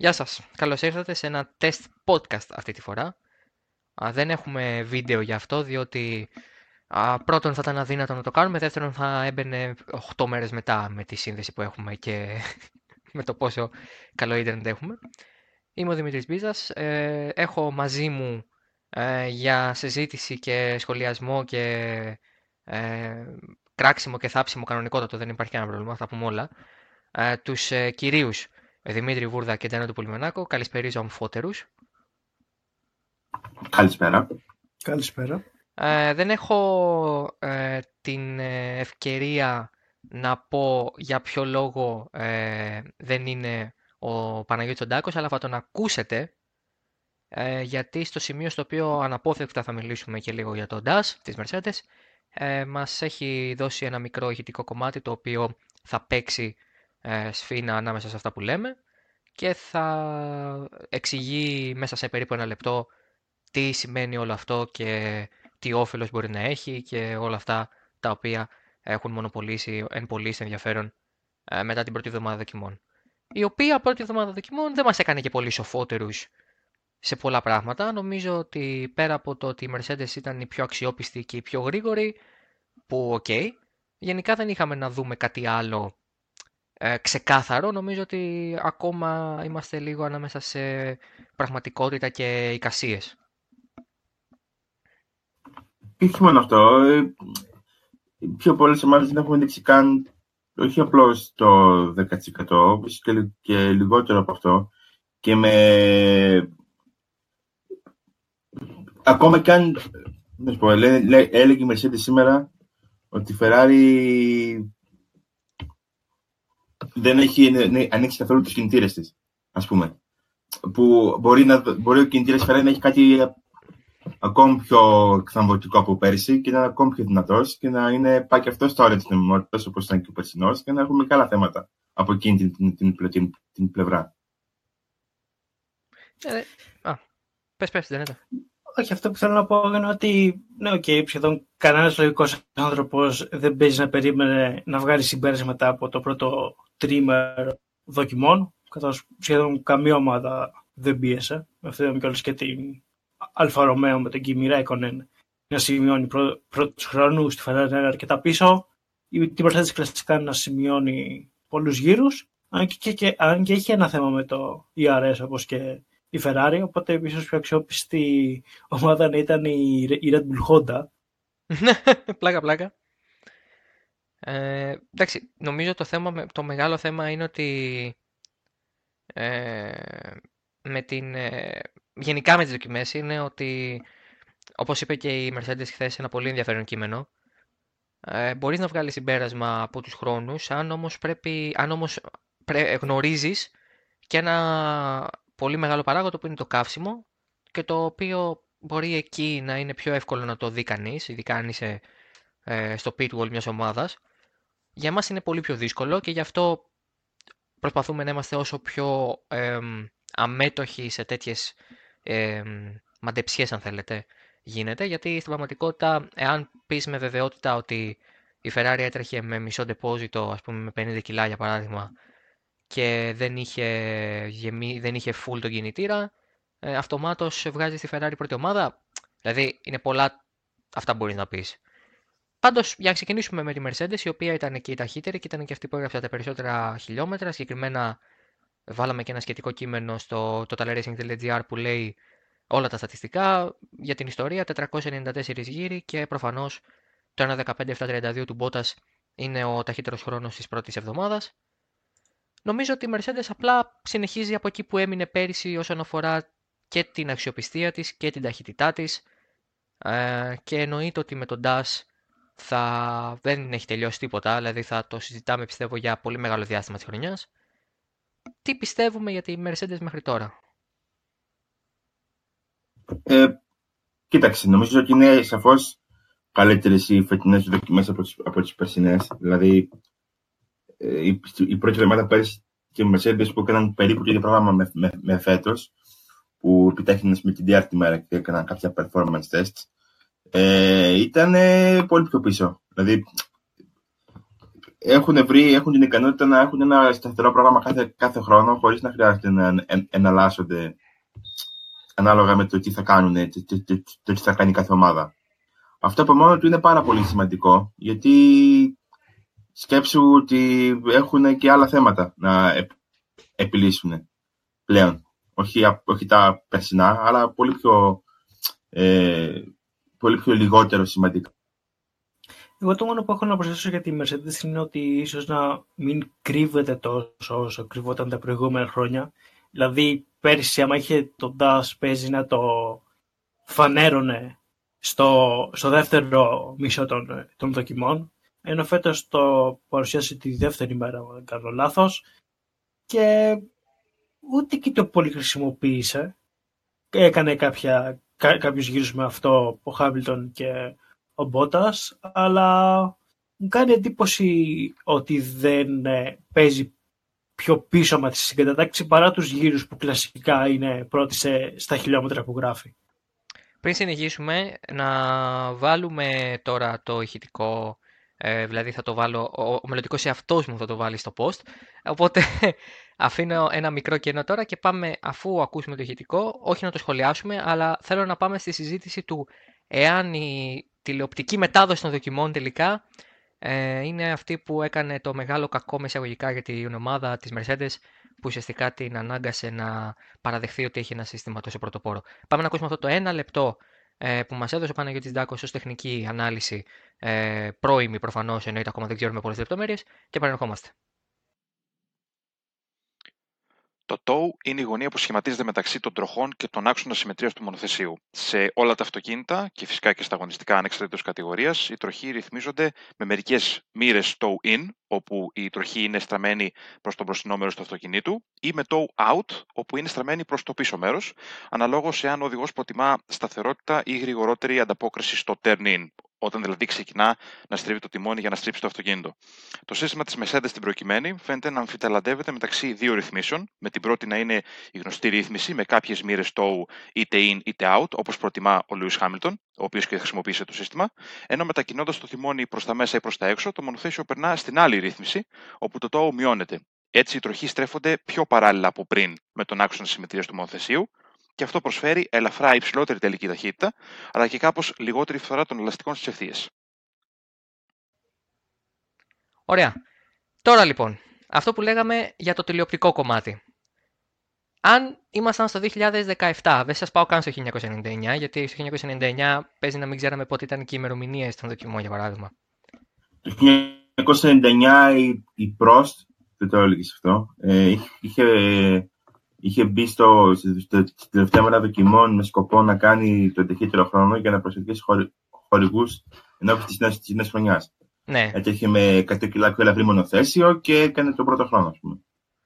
Γεια σας. Καλώς ήρθατε σε ένα test podcast αυτή τη φορά. Α, δεν έχουμε βίντεο για αυτό, διότι α, πρώτον θα ήταν αδύνατο να το κάνουμε, δεύτερον θα έμπαινε 8 μέρες μετά με τη σύνδεση που έχουμε και με το πόσο καλό ίντερνετ έχουμε. Είμαι ο Δημήτρης Μπίζας. Ε, έχω μαζί μου ε, για συζήτηση και σχολιασμό και ε, κράξιμο και θάψιμο κανονικότατο, δεν υπάρχει κανένα πρόβλημα, θα πούμε όλα, ε, τους ε, κυρίους Δημήτρη Βούρδα και Ντένα του Πολυμενάκο. Καλησπέριζω αμφότερους. Καλησπέρα. Καλησπέρα. Ε, δεν έχω ε, την ε, ευκαιρία να πω για ποιο λόγο ε, δεν είναι ο Παναγιώτης Οντάκος, αλλά θα τον ακούσετε, ε, γιατί στο σημείο στο οποίο αναπόφευκτα θα μιλήσουμε και λίγο για τον DAS της Mercedes, ε, μας έχει δώσει ένα μικρό ηχητικό κομμάτι, το οποίο θα παίξει ε, σφήνα ανάμεσα σε αυτά που λέμε και θα εξηγεί μέσα σε περίπου ένα λεπτό τι σημαίνει όλο αυτό και τι όφελος μπορεί να έχει και όλα αυτά τα οποία έχουν μονοπολίσει εν πολύ ενδιαφέρον ε, μετά την πρώτη εβδομάδα δοκιμών. Η οποία πρώτη εβδομάδα δοκιμών δεν μας έκανε και πολύ σοφότερους σε πολλά πράγματα. Νομίζω ότι πέρα από το ότι η Mercedes ήταν η πιο αξιόπιστη και η πιο γρήγορη, που ΟΚ, γενικά δεν είχαμε να δούμε κάτι άλλο ε, ξεκάθαρο. Νομίζω ότι ακόμα είμαστε λίγο ανάμεσα σε πραγματικότητα και εικασίες. όχι μόνο αυτό. Ε, πιο πολλές ομάδες δεν έχουν δείξει καν όχι απλώς το 10% και, και λιγότερο από αυτό. Και με. Ακόμα και αν. Να πω, έλεγε η Mercedes σήμερα ότι η Ferrari δεν έχει ανοίξει καθόλου τους κινητήρες της, ας πούμε. Που μπορεί, να, μπορεί ο κινητήρας Ferrari να έχει κάτι ακόμη πιο εκθαμβωτικό από πέρσι και να είναι ακόμη πιο δυνατός και να είναι πάει και αυτό στα όρια της νομιμότητας όπως ήταν και ο περσινός και να έχουμε καλά θέματα από εκείνη την, την, την, την, την πλευρά. Ε, α, πες, πες, δεν είναι. Όχι, αυτό που θέλω να πω είναι ότι, ναι, OK, okay, σχεδόν κανένας λογικός άνθρωπος δεν παίζει να περίμενε να βγάλει συμπέρασματα από το πρώτο τριήμερο δοκιμών, καθώς σχεδόν καμία ομάδα δεν πίεσε. Αυτό είδαμε κιόλας και την Alfa Romeo με τον Κίμι Ραϊκόνεν να σημειώνει πρω, πρώτους χρόνους, στη Ferrari αρκετά πίσω. Η Mercedes κλασικά να σημειώνει πολλούς γύρους, αν και, και, αν και έχει ένα θέμα με το ERS όπως και η Ferrari, οπότε ίσως πιο αξιόπιστη ομάδα να ήταν η, η Red Bull Honda. πλάκα, πλάκα. Ε, εντάξει, νομίζω το, θέμα, το μεγάλο θέμα είναι ότι ε, με την, ε, γενικά με τις δοκιμές είναι ότι όπως είπε και η Mercedes χθες ένα πολύ ενδιαφέρον κείμενο ε, μπορείς να βγάλεις συμπέρασμα από τους χρόνους αν όμως, πρέπει, αν όμως πρέ, γνωρίζεις και ένα πολύ μεγάλο παράγοντα που είναι το καύσιμο και το οποίο μπορεί εκεί να είναι πιο εύκολο να το δει κανείς, ειδικά αν είσαι ε, στο pitwall μιας ομάδας. Για μας είναι πολύ πιο δύσκολο και γι' αυτό προσπαθούμε να είμαστε όσο πιο ε, αμέτωχοι σε τέτοιες ε, μαντεψιές αν θέλετε γίνεται, γιατί στην πραγματικότητα εάν πεις με βεβαιότητα ότι η Ferrari έτρεχε με μισό ντεπόζιτο, ας πούμε με 50 κιλά για παράδειγμα, και δεν είχε, γεμί, δεν είχε full τον κινητήρα, ε, αυτομάτως βγάζει στη Ferrari πρώτη ομάδα. Δηλαδή είναι πολλά αυτά που μπορείς να πεις. Πάντως, για να ξεκινήσουμε με τη Mercedes, η οποία ήταν και η ταχύτερη και ήταν και αυτή που έγραψε τα περισσότερα χιλιόμετρα. Συγκεκριμένα, βάλαμε και ένα σχετικό κείμενο στο totalracing.gr που λέει όλα τα στατιστικά για την ιστορία. 494 γύρι και προφανώς το 1.15.732 του Bottas είναι ο ταχύτερος χρόνος της πρώτης εβδομάδας. Νομίζω ότι η Mercedes απλά συνεχίζει από εκεί που έμεινε πέρυσι όσον αφορά και την αξιοπιστία της και την ταχύτητά της ε, και εννοείται ότι με τον DAS θα... δεν έχει τελειώσει τίποτα, δηλαδή θα το συζητάμε πιστεύω για πολύ μεγάλο διάστημα της χρονιάς. Τι πιστεύουμε για τη Mercedes μέχρι τώρα; Ε, κοίταξε, νομίζω ότι είναι σαφώς καλύτερες οι φετινές δοκιμές από τις, από τις περσινές. Δηλαδή, ε, η, η πρώτη εβδομάδα πέρυσι και οι Mercedes που έκαναν περίπου το ίδιο πράγμα με, με, με φέτος, που επιτάχυναν με την διάρκεια μέρα και έκαναν κάποια performance tests, ε, ήταν πολύ πιο πίσω. Δηλαδή, έχουν βρει, έχουν την ικανότητα να έχουν ένα σταθερό πρόγραμμα κάθε, κάθε χρόνο χωρίς να χρειάζεται να εναλλάσσονται ανάλογα με το τι θα κάνουν, το, το, το, τι θα κάνει κάθε ομάδα. Αυτό από μόνο του είναι πάρα πολύ σημαντικό, γιατί σκέψου ότι έχουν και άλλα θέματα να επιλύσουν πλέον. Όχι, όχι τα περσινά, αλλά πολύ πιο, ε, πολύ πιο λιγότερο σημαντικά. Εγώ το μόνο που έχω να προσθέσω για τη Mercedes είναι ότι ίσως να μην κρύβεται τόσο όσο κρυβόταν τα προηγούμενα χρόνια. Δηλαδή, πέρσι, άμα είχε τον DAS, παίζει να το φανέρωνε στο, στο δεύτερο μισό των, των δοκιμών, ενώ φέτος το παρουσίασε τη δεύτερη μέρα, αν δεν κάνω λάθος, και ούτε και το πολύ χρησιμοποίησε. Έκανε κάποια, κά, κάποιους γύρους με αυτό ο Χάμπιλτον και ο Μπότας, αλλά μου κάνει εντύπωση ότι δεν ε, παίζει πιο πίσω με τη συγκατατάξη παρά τους γύρους που κλασικά είναι πρώτη στα χιλιόμετρα που γράφει. Πριν συνεχίσουμε, να βάλουμε τώρα το ηχητικό, ε, δηλαδή θα το βάλω, ο, ο μελλοντικός εαυτός μου θα το βάλει στο post, οπότε αφήνω ένα μικρό κενό τώρα και πάμε, αφού ακούσουμε το ηχητικό, όχι να το σχολιάσουμε, αλλά θέλω να πάμε στη συζήτηση του εάν η τηλεοπτική μετάδοση των δοκιμών τελικά ε, είναι αυτή που έκανε το μεγάλο κακό μεσαγωγικά για την ομάδα της Mercedes που ουσιαστικά την ανάγκασε να παραδεχθεί ότι έχει ένα σύστημα τόσο πρωτοπόρο. Πάμε να ακούσουμε αυτό το ένα λεπτό ε, που μας έδωσε ο Παναγιώτης Ντάκος ως τεχνική ανάλυση, ε, πρώιμη προφανώς, εννοείται ακόμα δεν ξέρουμε πολλές λεπτομέρειες, και παρενεχόμαστε. Το TOW είναι η γωνία που σχηματίζεται μεταξύ των τροχών και των άξονα συμμετρία του μονοθεσίου. Σε όλα τα αυτοκίνητα και φυσικά και στα αγωνιστικά ανεξαρτήτως κατηγορίας, οι τροχοί ρυθμίζονται με μερικές μοίρες TOW in, όπου η τροχή είναι στραμμένη προς το μπροστινό μέρος του αυτοκινήτου, ή με TOW out, όπου είναι στραμμένη προς το πίσω μέρος, αναλόγως εάν ο οδηγός προτιμά σταθερότητα ή γρηγορότερη ανταπόκριση στο turn in, όταν δηλαδή ξεκινά να στρίβει το τιμόνι για να στρίψει το αυτοκίνητο. Το σύστημα της Mercedes στην προκειμένη φαίνεται να αμφιταλαντεύεται μεταξύ δύο ρυθμίσεων, με την πρώτη να είναι η γνωστή ρύθμιση με κάποιες μοίρες tow είτε in είτε out, όπως προτιμά ο Lewis Hamilton, ο οποίος και χρησιμοποίησε το σύστημα, ενώ μετακινώντας το τιμόνι προς τα μέσα ή προς τα έξω, το μονοθέσιο περνά στην άλλη ρύθμιση, όπου το tow μειώνεται. Έτσι, οι τροχοί στρέφονται πιο παράλληλα από πριν με τον άξονα συμμετρίας του μονοθεσίου, και αυτό προσφέρει ελαφρά υψηλότερη τελική ταχύτητα, αλλά και κάπως λιγότερη φθορά των ελαστικών στις ευθείες. Ωραία. Τώρα λοιπόν, αυτό που λέγαμε για το τηλεοπτικό κομμάτι. Αν ήμασταν στο 2017, δεν σας πάω καν στο 1999, γιατί στο 1999 παίζει να μην ξέραμε πότε ήταν και οι ημερομηνίες των δοκιμών, για παράδειγμα. Το 1999 η, η Prost, δεν το έλεγες αυτό, ε, είχε είχε μπει στο, στη τελευταία μέρα δοκιμών με σκοπό να κάνει το ταχύτερο χρόνο για να προσελκύσει χορηγούς ενώπιση της νέας χρονιάς. Ναι. Έτσι είχε με 100 κιλά πιο ελαφρύ μονοθέσιο και έκανε τον πρώτο χρόνο, ας πούμε.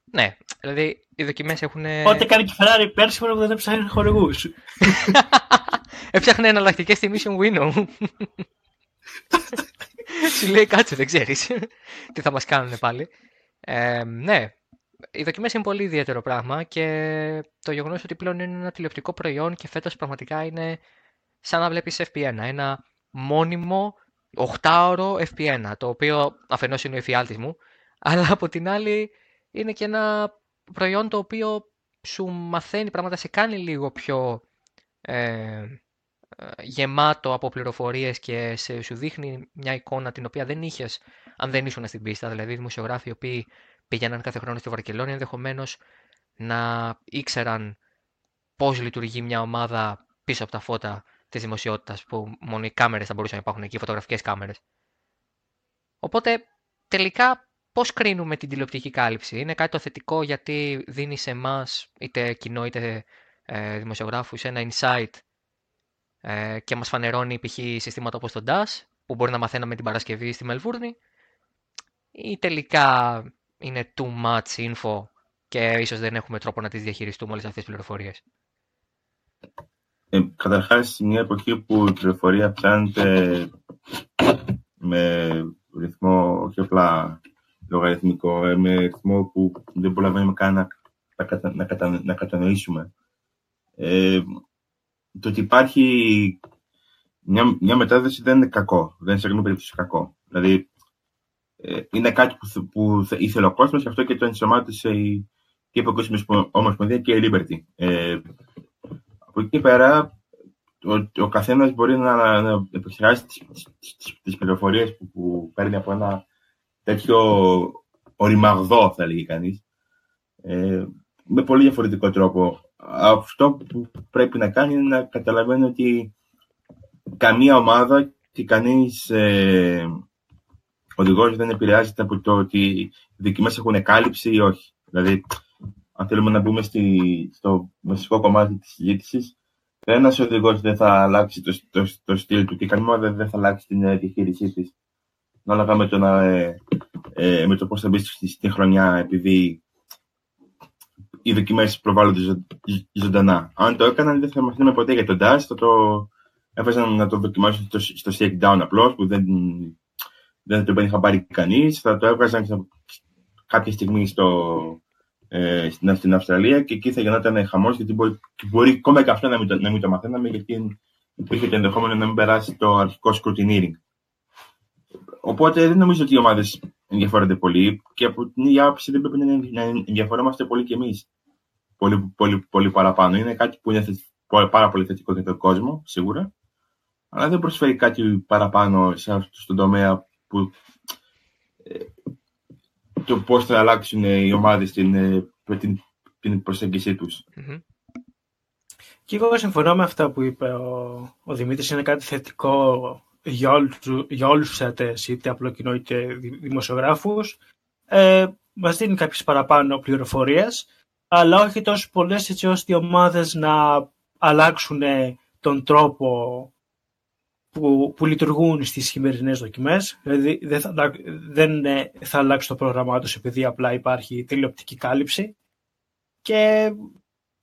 Ναι, δηλαδή οι δοκιμές έχουν. Ό,τι κάνει και η Ferrari πέρσι μόνο που δεν έψαχνε χορηγούς. Έψαχνε εναλλακτικές στη Mission Winnow. Σου λέει κάτσε, δεν ξέρεις τι θα μας κάνουν πάλι. Ε, ναι, οι δοκιμές είναι πολύ ιδιαίτερο πράγμα και το γεγονός ότι πλέον είναι ένα τηλεοπτικό προϊόν και φέτος πραγματικά είναι σαν να βλέπεις FP1. Ένα μόνιμο 8ωρο FP1, το οποίο αφενός είναι ο εφιάλτης μου, αλλά από την άλλη είναι και ένα προϊόν το οποίο σου μαθαίνει πράγματα, σε κάνει λίγο πιο ε, γεμάτο από πληροφορίες και σε, σου δείχνει μια εικόνα την οποία δεν είχες αν δεν ήσουν στην πίστα. Δηλαδή, δημοσιογράφοι οι οποίοι πήγαιναν κάθε χρόνο στη Βαρκελόνη, ενδεχομένως να ήξεραν πώς λειτουργεί μια ομάδα πίσω από τα φώτα της δημοσιότητας, που μόνο οι κάμερες θα μπορούσαν να υπάρχουν εκεί, οι φωτογραφικές κάμερες. Οπότε τελικά πώς κρίνουμε την τηλεοπτική κάλυψη; Είναι κάτι το θετικό γιατί δίνει σε εμάς, είτε κοινό είτε ε, δημοσιογράφους, ένα insight ε, και μας φανερώνει π.χ. συστήματα όπως το DAS, που μπορεί να μαθαίναμε την Παρασκευή στη Μελβούρνη, ή τελικά είναι too much info και ίσως δεν έχουμε τρόπο να τις διαχειριστούμε όλες αυτές τις πληροφορίες. Ε, καταρχάς, μια εποχή που η πληροφορία πιάνεται με ρυθμό όχι απλά λογαριθμικό, ε, με ρυθμό που δεν προλαβαίνουμε καν να, να, κατα, να, κατανοήσουμε. Ε, το ότι υπάρχει μια, μια μετάδοση δεν είναι κακό. Δεν είναι σε καμία περίπτωση κακό. Δηλαδή, ε, είναι κάτι που, που ήθελε ο κόσμος, και αυτό και το ενσωμάτωσε η, και η Παγκόσμια Ομοσπονδία και η Liberty. Ε, από εκεί πέρα, ο, ο καθένας μπορεί να, να επεξεργάσει τις πληροφορίες που, που παίρνει από ένα τέτοιο οριμαγδό, θα λέγει κανείς, ε, με πολύ διαφορετικό τρόπο. Αυτό που πρέπει να κάνει είναι να καταλαβαίνει ότι καμία ομάδα και κανείς ε, οδηγός δεν επηρεάζεται από το ότι οι δοκιμές έχουν κάλυψη ή όχι. Δηλαδή, αν θέλουμε να μπούμε στη, στο βασικό κομμάτι της συζήτησης, ένας οδηγός δεν θα αλλάξει το, το, το στυλ του και καμία ομάδα δεν θα αλλάξει την ε, διαχείρισή της. Ανάλογα με το, ε, ε, με το πώς θα μπει στη, χρονιά, επειδή οι δοκιμέ προβάλλονται ζω, ζωντανά. Αν το έκαναν, δεν θα μαθαίνουμε ποτέ για τον DAS, θα το έβαζαν να το δοκιμάσουν στο, στο shakedown απλώς, που δεν, δεν το είχα πάρει κανείς. Θα το έβγαζαν κάποια στιγμή στο, ε, στην, στην Αυστραλία και εκεί θα γινόταν χαμός, γιατί μπορεί, μπορεί ακόμα και αυτό να μην, το, να μην το μαθαίναμε, γιατί υπήρχε το ενδεχόμενο να μην περάσει το αρχικό scrutineering. Οπότε δεν νομίζω ότι οι ομάδες ενδιαφέρονται πολύ και από την ίδια άποψη δεν πρέπει να ενδιαφερόμαστε πολύ κι εμείς. Πολύ, πολύ, πολύ παραπάνω. Είναι κάτι που είναι πάρα πολύ θετικό για τον κόσμο, σίγουρα. Αλλά δεν προσφέρει κάτι παραπάνω σε αυτό στον τομέα που ε, το πώς θα αλλάξουν οι ομάδες την, ε, την, την προσέγγιση τους. Mm-hmm. Και εγώ συμφωνώ με αυτά που είπε ο, ο Δημήτρης, είναι κάτι θετικό για όλους, για όλους τους θεατές, είτε απλό κοινό είτε δημοσιογράφους. Ε, μας δίνει κάποιες παραπάνω πληροφορίες, αλλά όχι τόσο πολλές έτσι ώστε οι ομάδες να αλλάξουν τον τρόπο που, που λειτουργούν στις χειμερινές δοκιμές. Δηλαδή δεν θα, δεν θα αλλάξει το πρόγραμμά τους επειδή απλά υπάρχει τηλεοπτική κάλυψη. Και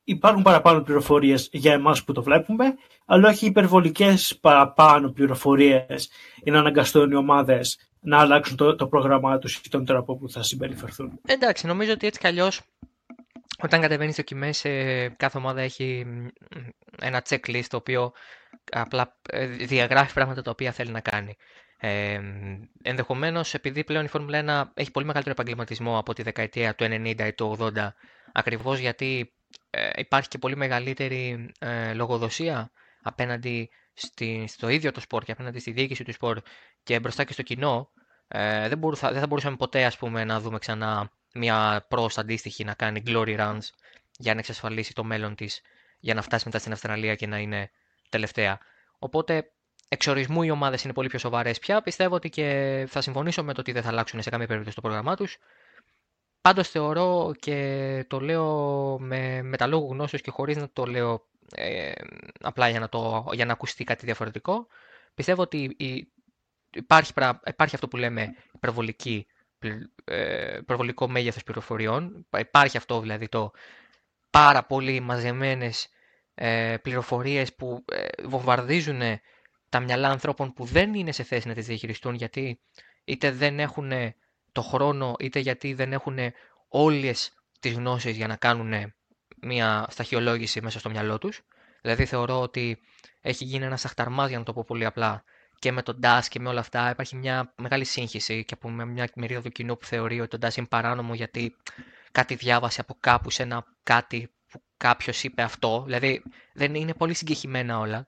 υπάρχουν παραπάνω πληροφορίες για εμάς που το βλέπουμε, αλλά όχι υπερβολικές παραπάνω πληροφορίες για να αναγκαστούν οι ομάδες να αλλάξουν το, το πρόγραμμά τους ή τον τρόπο που θα συμπεριφερθούν. Εντάξει, νομίζω ότι έτσι κι αλλιώς όταν κατεβαίνεις δοκιμές, ε, κάθε ομάδα έχει ένα checklist το οποίο απλά ε, διαγράφει πράγματα τα οποία θέλει να κάνει. Ε, Ενδεχομένως, επειδή πλέον η Φόρμουλα 1 έχει πολύ μεγαλύτερο επαγγελματισμό από τη δεκαετία του 90 ή του 80, ακριβώς γιατί ε, υπάρχει και πολύ μεγαλύτερη ε, λογοδοσία απέναντι στη, στο ίδιο το σπορ και απέναντι στη διοίκηση του σπορ και μπροστά και στο κοινό, ε, δεν, μπορούσα, δεν θα μπορούσαμε ποτέ ας πούμε, να δούμε ξανά μια προς αντίστοιχη να κάνει glory runs για να εξασφαλίσει το μέλλον της για να φτάσει μετά στην Αυστραλία και να είναι τελευταία. Οπότε εξορισμού οι ομάδες είναι πολύ πιο σοβαρές πια. Πιστεύω ότι και θα συμφωνήσω με το ότι δεν θα αλλάξουν σε καμία περίπτωση το πρόγραμμά τους. Πάντως θεωρώ και το λέω με, με τα λόγου γνώσεως και χωρίς να το λέω ε, απλά για να, το, για να ακουστεί κάτι διαφορετικό. Πιστεύω ότι υπάρχει, υπάρχει αυτό που λέμε υπερβολική, ε, υπερβολικό μέγεθος πληροφοριών. Υπάρχει αυτό δηλαδή το πάρα πολύ μαζεμένες ε, πληροφορίες που ε, βομβαρδίζουν τα μυαλά ανθρώπων που δεν είναι σε θέση να τις διαχειριστούν γιατί είτε δεν έχουν το χρόνο είτε γιατί δεν έχουν όλες τις γνώσεις για να κάνουν μια σταχυολόγηση μέσα στο μυαλό τους. Δηλαδή θεωρώ ότι έχει γίνει ένα αχταρμάς για να το πω πολύ απλά και με τον DAS και με όλα αυτά υπάρχει μια μεγάλη σύγχυση και από μια μερίδα του κοινού που θεωρεί ότι το DAS είναι παράνομο γιατί κάτι διάβασε από κάπου σε ένα κάτι που κάποιος είπε αυτό. Δηλαδή δεν είναι πολύ συγκεχημένα όλα.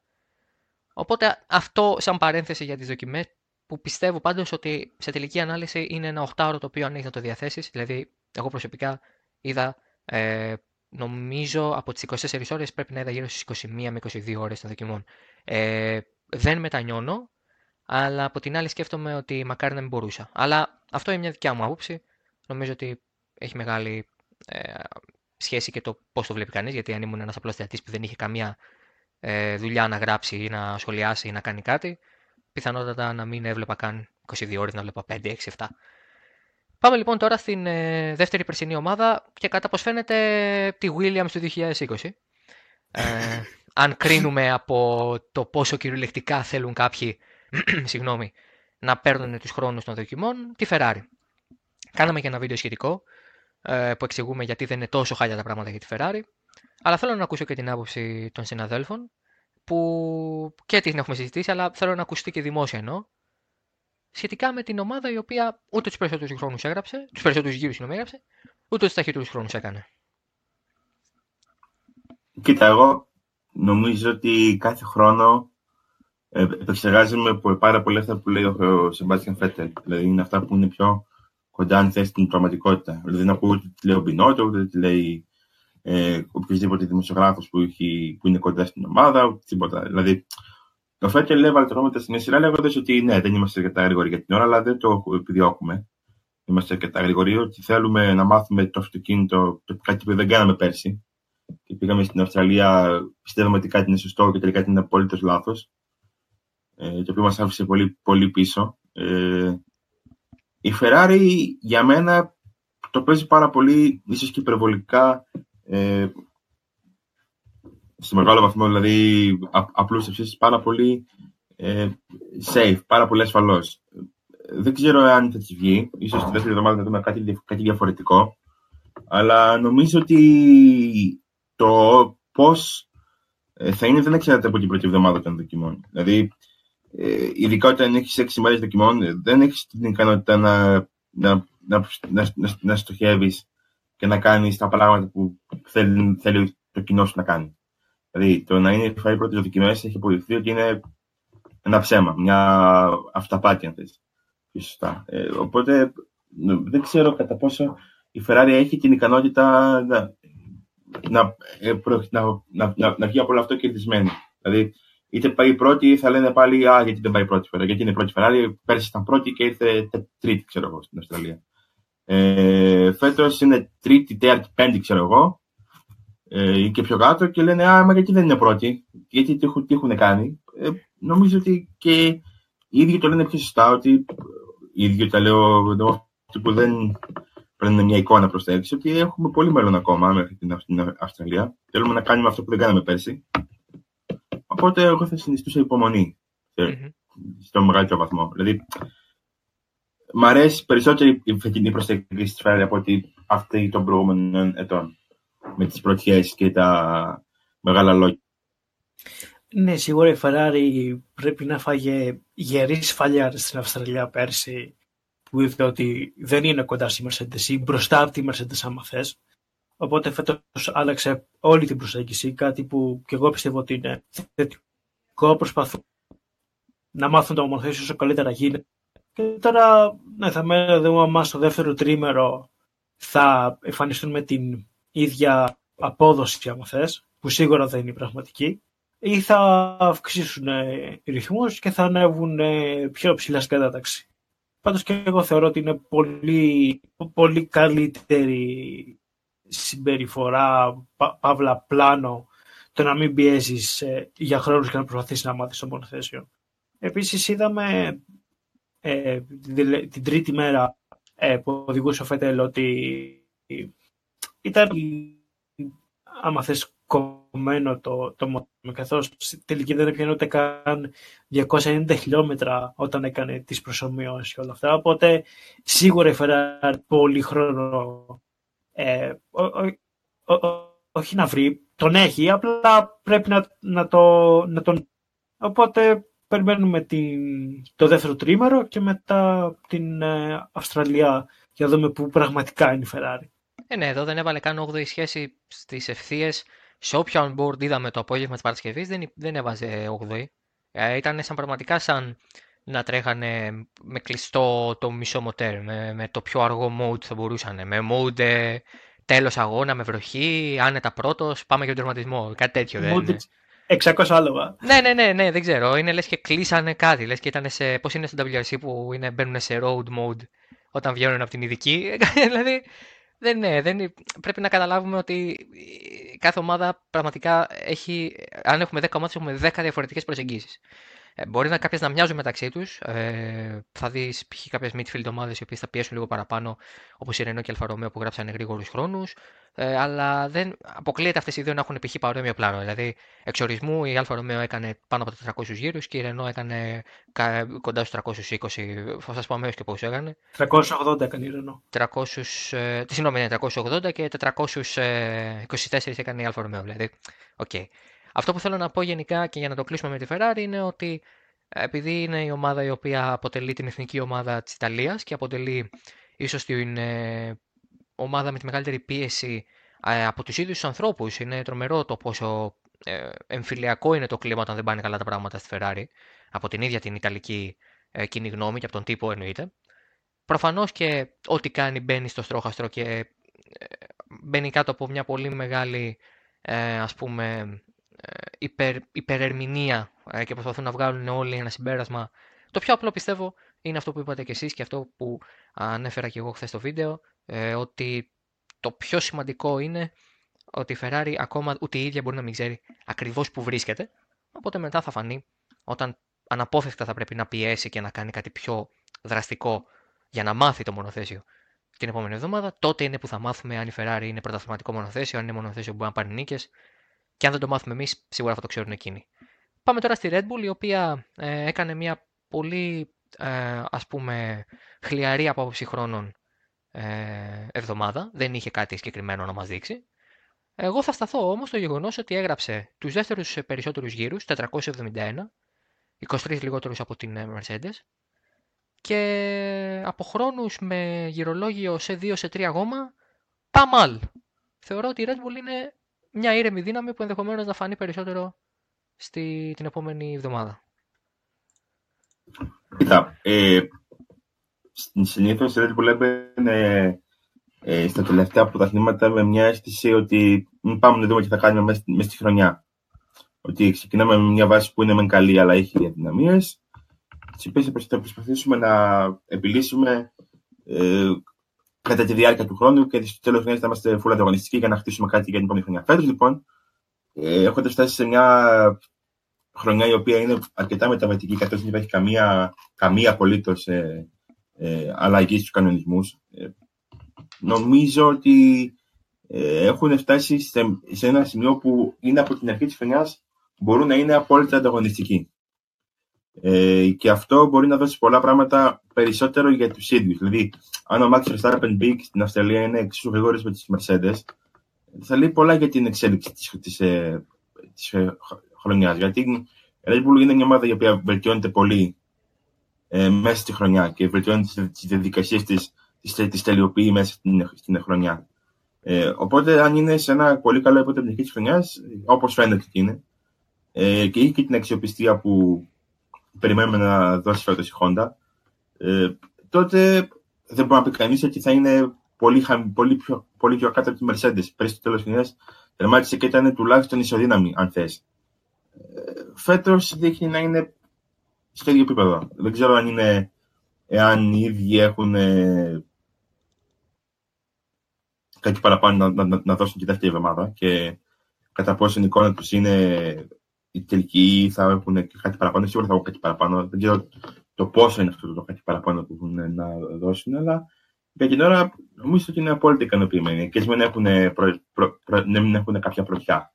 Οπότε αυτό σαν παρένθεση για τις δοκιμές που πιστεύω πάντως ότι σε τελική ανάλυση είναι ένα οχτάωρο το οποίο αν έχεις να το διαθέσεις, δηλαδή εγώ προσωπικά είδα, ε, νομίζω από τις 24 ώρες πρέπει να είδα γύρω στις 21 με 22 ώρες των δοκιμών. Ε, δεν μετανιώνω, αλλά από την άλλη σκέφτομαι ότι μακάρι να μην μπορούσα. Αλλά αυτό είναι μια δικιά μου άποψη. Νομίζω ότι έχει μεγάλη ε, σχέση και το πώς το βλέπει κανείς, γιατί αν ήμουν ένας απλός θεατής που δεν είχε καμία ε, δουλειά να γράψει ή να σχολιάσει ή να κάνει κάτι, πιθανότατα να μην έβλεπα καν 22 ώρες, να βλέπα 5, 6, 7. Πάμε λοιπόν τώρα στην ε, δεύτερη περσινή ομάδα και κατά πως φαίνεται τη Williams του 2020. Ε, αν κρίνουμε από το πόσο κυριολεκτικά θέλουν κάποιοι συγγνώμη, να παίρνουν τους χρόνους των δοκιμών, τη Ferrari. Κάναμε και ένα βίντεο σχετικό ε, που εξηγούμε γιατί δεν είναι τόσο χάλια τα πράγματα για τη Ferrari. Αλλά θέλω να ακούσω και την άποψη των συναδέλφων που και την έχουμε συζητήσει, αλλά θέλω να ακουστεί και δημόσια εννοώ. σχετικά με την ομάδα η οποία ούτε τους περισσότερους χρόνους έγραψε, τους περισσότερους γύρους συγγνώμη έγραψε, ούτε τους ταχύτερους χρόνους έκανε. Κοίτα, εγώ νομίζω ότι κάθε χρόνο ε, επεξεργάζομαι πάρα πολύ αυτά που λέει ο Σεμπάστιαν Φέτελ. Δηλαδή είναι αυτά που είναι πιο κοντά, αν θες, στην πραγματικότητα. Δηλαδή δεν ακούω ούτε τι λέει ο Μπινότο, ούτε τι λέει ε, οποιοδήποτε δημοσιογράφος που, που είναι κοντά στην ομάδα, ούτε τίποτα. Δηλαδή, ο Φέτελ έβαλε το πράγματα στην σειρά λέγοντας ότι ναι, δεν είμαστε αρκετά γρήγοροι για την ώρα, αλλά δεν το επιδιώκουμε. Είμαστε αρκετά γρήγοροι, ότι θέλουμε να μάθουμε το αυτοκίνητο, το κάτι που δεν κάναμε πέρσι. Και πήγαμε στην Αυστραλία, πιστεύουμε ότι κάτι είναι σωστό και τελικά είναι απολύτως λάθος. Ε, το οποίο μας άφησε πολύ, πολύ πίσω. Ε, η Ferrari για μένα το παίζει πάρα πολύ, ίσως και υπερβολικά, ε, στο μεγάλο βαθμό, δηλαδή απλούστευσης, πάρα πολύ ε, safe, πάρα πολύ ασφαλώς. Δεν ξέρω αν θα της βγει, ίσως τη δεύτερη εβδομάδα να δούμε κάτι, κάτι διαφορετικό, αλλά νομίζω ότι το πώς ε, θα είναι δεν εξαρτάται από την πρώτη εβδομάδα των δοκιμών. Δηλαδή, ε, ειδικά όταν έχεις έξι μέρε δοκιμών, ε, δεν έχεις την ικανότητα να, να, να, να, να, να στοχεύεις και να κάνεις τα πράγματα που θέλει, θέλει το κοινό σου να κάνει. Δηλαδή, το να είναι φάει πρώτες δοκιμές έχει αποδειχθεί ότι είναι ένα ψέμα, μια αυταπάτη, αν θες. Σωστά. Ε, οπότε, δεν ξέρω κατά πόσο η Ferrari έχει την ικανότητα να, να, ε, να, να, να, να βγει από όλο αυτό κερδισμένη. Δηλαδή, είτε πάει πρώτη, θα λένε πάλι Α, γιατί δεν πάει πρώτη φορά. Γιατί είναι πρώτη Ferrari, πέρσι ήταν πρώτη και ήρθε τρίτη, ξέρω εγώ, στην Αυστραλία. Ε, Φέτος είναι τρίτη, τέταρτη, πέμπτη, ξέρω εγώ, ε, ή και πιο κάτω και λένε Α, μα γιατί δεν είναι πρώτη, γιατί τι, τι έχουν κάνει. Ε, νομίζω ότι και οι ίδιοι το λένε πιο σωστά, ότι οι ίδιοι τα λέω εδώ, που δεν παίρνουν μια εικόνα προς τα έξω, ότι έχουμε πολύ μέλλον ακόμα μέχρι την Αυστραλία. Θέλουμε να κάνουμε αυτό που δεν κάναμε πέρσι. Οπότε εγώ θα συνιστούσα υπομονή mm-hmm. στο μεγαλύτερο βαθμό. Δηλαδή, μ' αρέσει περισσότερο η φετινή προσεκτική σφαίρα από ότι αυτή των προηγούμενων ετών. Με τις πρωτιές και τα μεγάλα λόγια. Ναι, σίγουρα η Ferrari πρέπει να φάγε γερής σφαλιά στην Αυστραλία πέρσι που είδε ότι δεν είναι κοντά στη Mercedes ή μπροστά από τη Mercedes άμα θες. Οπότε φέτος άλλαξε όλη την προσέγγιση, κάτι που και εγώ πιστεύω ότι είναι θετικό. Προσπαθούν να μάθουν το μονοθέσιο όσο καλύτερα γίνεται. Και τώρα, ναι, θα δούμε μας στο δεύτερο τρίμερο θα εμφανιστούν με την ίδια απόδοση, αν θες, που σίγουρα δεν είναι πραγματική, ή θα αυξήσουν ε, ρυθμούς και θα ανέβουν ε, πιο ψηλά στην κατάταξη. Πάντως και εγώ θεωρώ ότι είναι πολύ, πολύ καλύτερη συμπεριφορά, πα, παύλα πλάνο, το να μην πιέζεις ε, για χρόνους και να προσπαθήσεις να μάθεις το μονοθέσιο. Επίσης είδαμε ε, την, τρίτη μέρα ε, που οδηγούσε ο Φέτελ ότι ήταν άμα θες κομμένο το, το μοτό, καθώς τελική δεν έπιανε ούτε καν 290 χιλιόμετρα όταν έκανε τις προσωμιώσεις και όλα αυτά, οπότε σίγουρα έφερα πολύ χρόνο ε, όχι να βρει, τον έχει, απλά πρέπει να, να, το, να τον... Οπότε περιμένουμε την, το δεύτερο τρίμερο και μετά την ε, Αυστραλία για να δούμε που πραγματικά είναι η Ferrari. Ε, ναι, εδώ δεν έβαλε καν 8η σχέση στις ευθείες. Σε όποιο on board είδαμε το απόγευμα της Παρασκευής δεν, δεν έβαζε 8η. Ε, ήταν σαν πραγματικά σαν να τρέχανε με κλειστό το μισό μοτέρ, με, με το πιο αργό mode θα μπορούσαν. Με mode ε, τέλος αγώνα, με βροχή, άνετα πρώτος, πάμε για τον τερματισμό. Κάτι τέτοιο δεν είναι. 600 άλογα. Ναι, ναι, ναι, ναι, δεν ξέρω. Είναι λες και κλείσανε κάτι. Λες και ήταν σε. Πώς είναι στο WRC που είναι, μπαίνουν σε road mode όταν βγαίνουν από την ειδική. δηλαδή. Δεν, ναι, δεν, πρέπει να καταλάβουμε ότι κάθε ομάδα πραγματικά έχει. Αν έχουμε 10 ομάδε, έχουμε 10 διαφορετικές προσεγγίσεις. Ε, μπορεί να κάποιες να μοιάζουν μεταξύ τους. Ε, θα δεις π.χ. κάποιες midfield ομάδες οι οποίες θα πιέσουν λίγο παραπάνω, όπως η Renault και η Αλφα Romeo που γράψανε γρήγορους χρόνους. Ε, αλλά δεν αποκλείεται αυτές οι δύο να έχουν π.χ. παρόμοιο πλάνο. Δηλαδή, εξορισμού η Αλφα Romeo έκανε πάνω από 400 γύρους και η Renault έκανε κοντά στους 320. Θα σας πω αμέσως και πόσο έκανε. 380 έκανε η Renault. 300, ε, συγγνώμη, 380 ναι, και 424 έκανε η Αλφα Romeo. Δηλαδή, okay. Αυτό που θέλω να πω γενικά και για να το κλείσουμε με τη Ferrari είναι ότι επειδή είναι η ομάδα η οποία αποτελεί την εθνική ομάδα της Ιταλίας και αποτελεί ίσως την ε, ομάδα με τη μεγαλύτερη πίεση ε, από τους ίδιους τους ανθρώπους. Είναι τρομερό το πόσο ε, εμφυλιακό είναι το κλίμα όταν δεν πάνε καλά τα πράγματα στη Ferrari, από την ίδια την Ιταλική ε, κοινή γνώμη και από τον τύπο εννοείται. Προφανώς και ό,τι κάνει μπαίνει στο στρόχαστρο και ε, μπαίνει κάτω από μια πολύ μεγάλη ε, ας πούμε ε, υπερ, υπερερμηνεία ε, και προσπαθούν να βγάλουν όλοι ένα συμπέρασμα. Το πιο απλό πιστεύω είναι αυτό που είπατε και εσείς και αυτό που ανέφερα και εγώ χθες στο βίντεο, ε, ότι το πιο σημαντικό είναι ότι η Ferrari ακόμα ούτε η ίδια μπορεί να μην ξέρει ακριβώς που βρίσκεται, οπότε μετά θα φανεί όταν αναπόφευκτα θα πρέπει να πιέσει και να κάνει κάτι πιο δραστικό για να μάθει το μονοθέσιο την επόμενη εβδομάδα, τότε είναι που θα μάθουμε αν η Ferrari είναι πρωταθληματικό μονοθέσιο, αν είναι μονοθέσιο που μπορεί να πάρει νίκες. Και αν δεν το μάθουμε εμείς, σίγουρα θα το ξέρουν εκείνοι. Πάμε τώρα στη Red Bull, η οποία ε, έκανε μια πολύ ε, ας πούμε χλιαρή από άποψη χρόνων ε, εβδομάδα. Δεν είχε κάτι συγκεκριμένο να μας δείξει. Εγώ θα σταθώ όμως στο γεγονός ότι έγραψε τους δεύτερους περισσότερους γύρους, 471, 23 λιγότερους από την ε, Mercedes, και από χρόνους με γυρολόγιο σε 2 σε 3 γόμα, παμάλ. Θεωρώ ότι η Red Bull είναι μια ήρεμη δύναμη που ενδεχομένως να φανεί περισσότερο στη, την επόμενη εβδομάδα. Κοίτα, ε, συνήθως η Red Bull έμπαινε ε, στα τελευταία πρωταθλήματα με μια αίσθηση ότι μην πάμε να δούμε τι θα κάνουμε μέσα, μέσα στη χρονιά. Ότι ξεκινάμε με μια βάση που είναι μεν καλή, αλλά έχει αδυναμίες. Τι οποίε θα προσπαθήσουμε να επιλύσουμε ε, κατά τη διάρκεια του χρόνου και στο τέλος χρονιάς θα είμαστε full ανταγωνιστικοί για να χτίσουμε κάτι για την επόμενη χρονιά. Φέτος λοιπόν, ε, έχοντας φτάσει σε μια χρονιά η οποία είναι αρκετά μεταβατική, καθώς δεν υπάρχει καμία, καμία απολύτως ε, ε, αλλαγή στους κανονισμούς, ε, νομίζω ότι ε, έχουν φτάσει σε, σε, ένα σημείο που είναι από την αρχή της χρονιάς μπορούν να είναι απόλυτα ανταγωνιστικοί. Ε, και αυτό μπορεί να δώσει πολλά πράγματα περισσότερο για τους ίδιους. Δηλαδή, αν ο Max Verstappen μπει στην Αυστραλία είναι εξίσου γρήγορος με τις Mercedes, θα λέει πολλά για την εξέλιξη της της, ε, της ε, χρονιάς. Γιατί η Red Bull είναι μια ομάδα η οποία βελτιώνεται πολύ ε, μέσα στη χρονιά και βελτιώνει τι διαδικασίες της, της τελειοποιεί μέσα στην, στην χρονιά. Ε, οπότε, αν είναι σε ένα πολύ καλό επίπεδο την αρχή της χρονιάς, όπως φαίνεται ότι είναι, ε, και έχει και την αξιοπιστία που περιμένουμε να δώσει φέτος η Honda, ε, τότε δεν μπορεί να πει κανείς ότι θα είναι πολύ, πολύ, πιο, πολύ πιο κάτω από τη Mercedes. Πριν στο τέλος της χρονιάς τερμάτισε και ήταν τουλάχιστον ισοδύναμη, αν θες. Ε, Φέτος δείχνει να είναι στο ίδιο επίπεδο. Δεν ξέρω αν είναι εάν οι ίδιοι έχουν ε, κάτι παραπάνω να, να, να δώσουν και δεύτερη εβδομάδα και κατά πόσο η εικόνα τους είναι η τελική θα έχουν και κάτι παραπάνω. Σίγουρα θα έχουν κάτι παραπάνω. Δεν ξέρω το πόσο είναι αυτό το κάτι παραπάνω που έχουν να δώσουν, αλλά για την ώρα νομίζω ότι είναι απόλυτα ικανοποιημένοι και δεν έχουν, προ, προ, προ, δεν έχουν κάποια πρωτιά.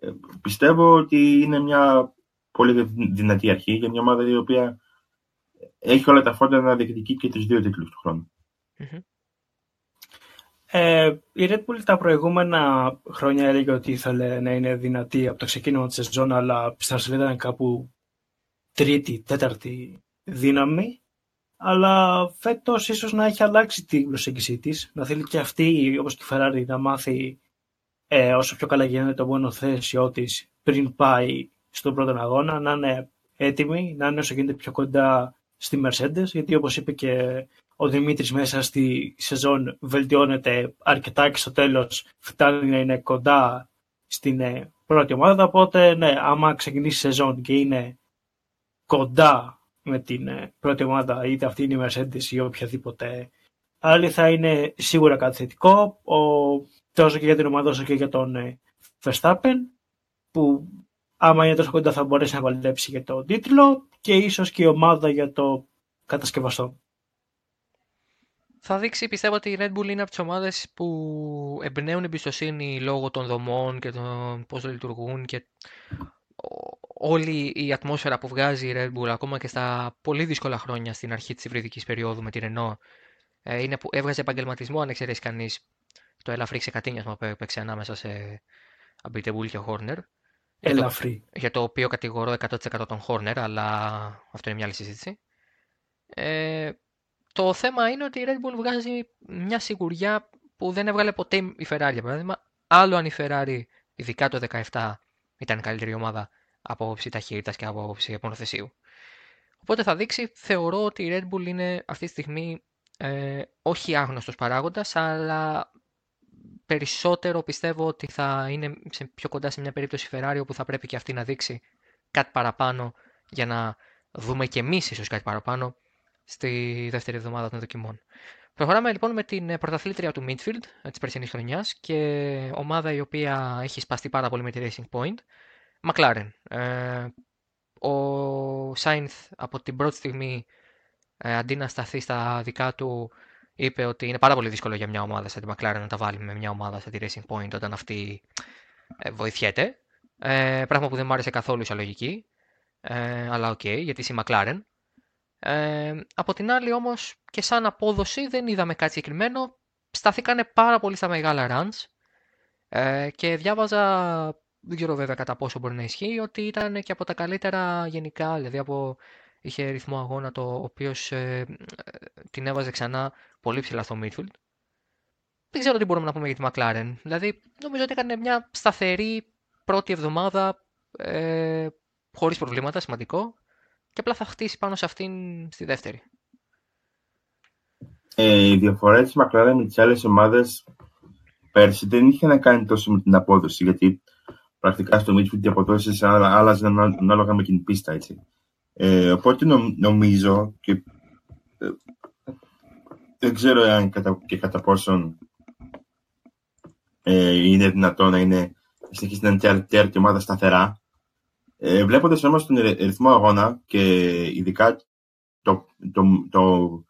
Ε, πιστεύω ότι είναι μια πολύ δυνατή αρχή για μια ομάδα η οποία έχει όλα τα φόντα να διεκδικεί και τους δύο τίτλους του χρόνου. Mm-hmm. Ε, η Red Bull τα προηγούμενα χρόνια έλεγε ότι ήθελε να είναι δυνατή από το ξεκίνημα της σεζόν, αλλά στην Αυστραλία ήταν κάπου τρίτη, τέταρτη δύναμη. Αλλά φέτος ίσως να έχει αλλάξει την προσέγγιση της. Να θέλει και αυτή, όπως και η Ferrari, να μάθει ε, όσο πιο καλά γίνεται το μόνο θέσιό της πριν πάει στον πρώτο αγώνα, να είναι έτοιμη, να είναι όσο γίνεται πιο κοντά στη Mercedes, γιατί όπως είπε και ο Δημήτρης μέσα στη σεζόν βελτιώνεται αρκετά και στο τέλος φτάνει να είναι κοντά στην ε, πρώτη ομάδα, οπότε ναι, άμα ξεκινήσει η σεζόν και είναι κοντά με την ε, πρώτη ομάδα, είτε αυτή είναι η Mercedes ή οποιαδήποτε άλλη, θα είναι σίγουρα κάτι θετικό, ο, τόσο και για την ομάδα όσο και για τον ε, Verstappen, που άμα είναι τόσο κοντά θα μπορέσει να βαλέψει για το τίτλο και ίσως και η ομάδα για το κατασκευαστών. Θα δείξει, πιστεύω ότι η Red Bull είναι από τις ομάδες που εμπνέουν εμπιστοσύνη λόγω των δομών και των πώς λειτουργούν και όλη η ατμόσφαιρα που βγάζει η Red Bull ακόμα και στα πολύ δύσκολα χρόνια στην αρχή της υβριδικής περιόδου με την Renault ε, είναι που έβγαζε επαγγελματισμό αν εξαιρέσεις κανείς το ελαφρύ ξεκατίνιασμα που έπαιξε ανάμεσα σε Αμπιτεμπούλ και Χόρνερ. ελαφρύ. Για το οποίο κατηγορώ 100% τον Horner, αλλά αυτό είναι μια άλλη συζήτηση. Ε, το θέμα είναι ότι η Red Bull βγάζει μια σιγουριά που δεν έβγαλε ποτέ η Ferrari, για παράδειγμα. Άλλο αν η Ferrari, ειδικά το 17, ήταν η καλύτερη ομάδα από όψη ταχύτητας και από όψη μονοθεσίου. Οπότε θα δείξει, θεωρώ ότι η Red Bull είναι αυτή τη στιγμή ε, όχι άγνωστος παράγοντας, αλλά περισσότερο πιστεύω ότι θα είναι σε, πιο κοντά σε μια περίπτωση Ferrari όπου θα πρέπει και αυτή να δείξει κάτι παραπάνω για να δούμε και εμείς ίσως κάτι παραπάνω στη δεύτερη εβδομάδα των δοκιμών. Προχωράμε λοιπόν με την πρωταθλήτρια του Midfield της περσινής χρονιάς και ομάδα η οποία έχει σπαστεί πάρα πολύ με τη Racing Point, McLaren. Ε, ο Sainz από την πρώτη στιγμή ε, αντί να σταθεί στα δικά του είπε ότι είναι πάρα πολύ δύσκολο για μια ομάδα σαν τη McLaren να τα βάλει με μια ομάδα σαν τη Racing Point όταν αυτή ε, βοηθιέται. Ε, πράγμα που δεν μου άρεσε καθόλου σαν λογική. Ε, αλλά OK, okay, γιατί είσαι McLaren. Ε, από την άλλη όμως και σαν απόδοση δεν είδαμε κάτι συγκεκριμένο. Σταθήκανε πάρα πολύ στα μεγάλα runs ε, και διάβαζα, δεν ξέρω βέβαια κατά πόσο μπορεί να ισχύει, ότι ήταν και από τα καλύτερα γενικά, δηλαδή από, είχε ρυθμό αγώνα το οποίος ε, την έβαζε ξανά πολύ ψηλά στο midfield. Δεν ξέρω τι μπορούμε να πούμε για τη McLaren. Δηλαδή νομίζω ότι έκανε μια σταθερή πρώτη εβδομάδα ε, χωρίς προβλήματα, σημαντικό και απλά θα χτίσει πάνω σε αυτήν στη δεύτερη. Ε, η διαφορά της McLaren με τις άλλες ομάδες πέρσι δεν είχε να κάνει τόσο με την απόδοση, γιατί πρακτικά στο midfield οι αποδόσεις άλλαζαν ανάλογα με την πίστα, έτσι. Ε, οπότε νομίζω και ε, δεν ξέρω αν κατα, και κατά πόσον ε, είναι δυνατό να είναι συνεχίσει να είναι τέτοια ομάδα σταθερά. Ε, Βλέποντας όμως τον ρυθμό αγώνα και ειδικά το, το, το,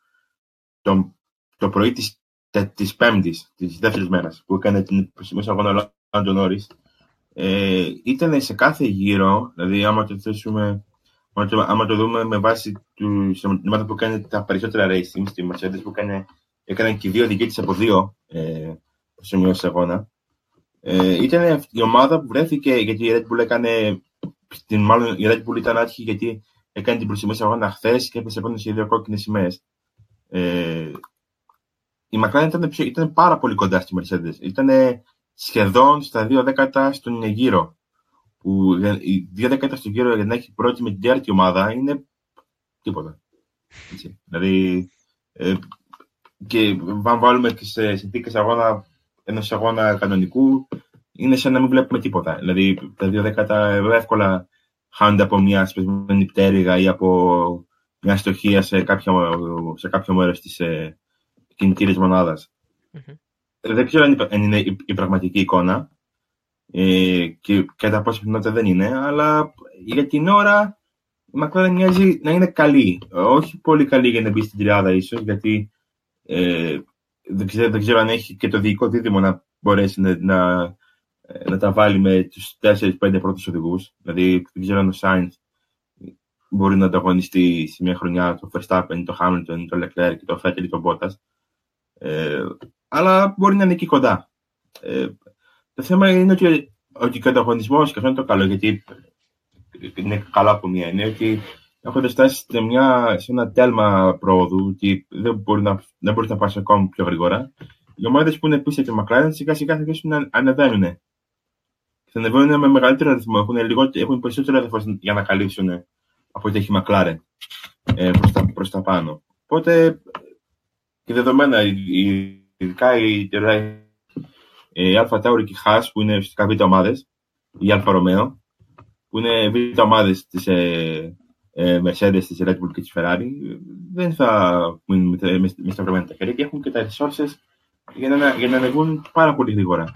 το, το πρωί της της Πέμπτης, της δεύτερης μέρας, που έκανε την προσημείωση αγώνα Λάντο Νόρις, ε, ήταν σε κάθε γύρο, δηλαδή άμα το θέσουμε, άμα το, άμα το δούμε με βάση του ομάδα που έκανε τα περισσότερα racing, στη Mercedes που έκανε, έκανε και δύο δικές από δύο ε, προσημείωση αγώνα, ε, ήταν η ομάδα που βρέθηκε γιατί η Red Bull έκανε στην, μάλλον η Red Bull ήταν άτυχη γιατί έκανε την προσημείωση αγώνα χθες και έπεσε πάνω σε δύο κόκκινες σημαίες. Ε, η McLaren ήταν, ήταν πάρα πολύ κοντά στη Mercedes. Ήταν σχεδόν στα δύο δέκατα στον γύρο. Που οι δύο δέκατα στον γύρο για να έχει πρώτη με την τέταρτη ομάδα είναι τίποτα. Έτσι. Δηλαδή, ε, και αν βάλουμε και σε συνθήκες αγώνα ενός αγώνα κανονικού, είναι σαν να μην βλέπουμε τίποτα. Δηλαδή, τα δύο δέκατα εύκολα χάνονται από μια σπεσμένη πτέρυγα ή από μια στοχεία σε, σε κάποιο μέρος της ε, κινητήρης μονάδας. Mm-hmm. Δεν ξέρω αν είναι η, πραγματική εικόνα ε, και κατά πόσο πιθανότητα δεν είναι, αλλά για την ώρα η McLaren μοιάζει να είναι καλή. Όχι πολύ καλή για να μπει στην τριάδα ίσως, γιατί ε, δεν, ξέρω, δεν ξέρω αν έχει και το διοικό δίδυμο να μπορέσει να, να, να τα βάλει με τους 4-5 πρώτους οδηγούς. Δηλαδή δεν ξέρω αν ο Sainz μπορεί να ανταγωνιστεί σε μια χρονιά το Verstappen, το Hamilton, το Leclerc και το Vettel ή το Bottas. Ε, αλλά μπορεί να είναι εκεί κοντά. Ε, το θέμα είναι ότι, ότι ο ανταγωνισμός, και αυτό είναι το καλό, γιατί είναι καλό από μία, είναι ότι έχοντας φτάσει σε, μια, σε ένα τέλμα πρόοδου, ότι δεν μπορεί να, δεν μπορείς να πάει ακόμα πιο γρήγορα, οι ομάδες που είναι πίσω από τη McLaren σιγά σιγά θα αρχίσουν να ανεβαίνουν. Θα ανεβαίνουν με μεγαλύτερο αριθμό, έχουν, λιγότερο, έχουν περισσότερο αριθμό για να καλύψουν από ό,τι έχει η McLaren ε, προς, τα, προς τα πάνω. Οπότε και δεδομένα, ειδικά η, η AlphaTauri και η Haas, που είναι ουσιαστικά β' ομάδες, η Alfa Romeo, που είναι β' ομάδες της ε, ε, Mercedes, της Red Bull και της Ferrari, δεν θα μείνουν με, με, με σταυρωμένα τα χέρια και έχουν και τα resources για να, για να ανεβούν πάρα πολύ γρήγορα.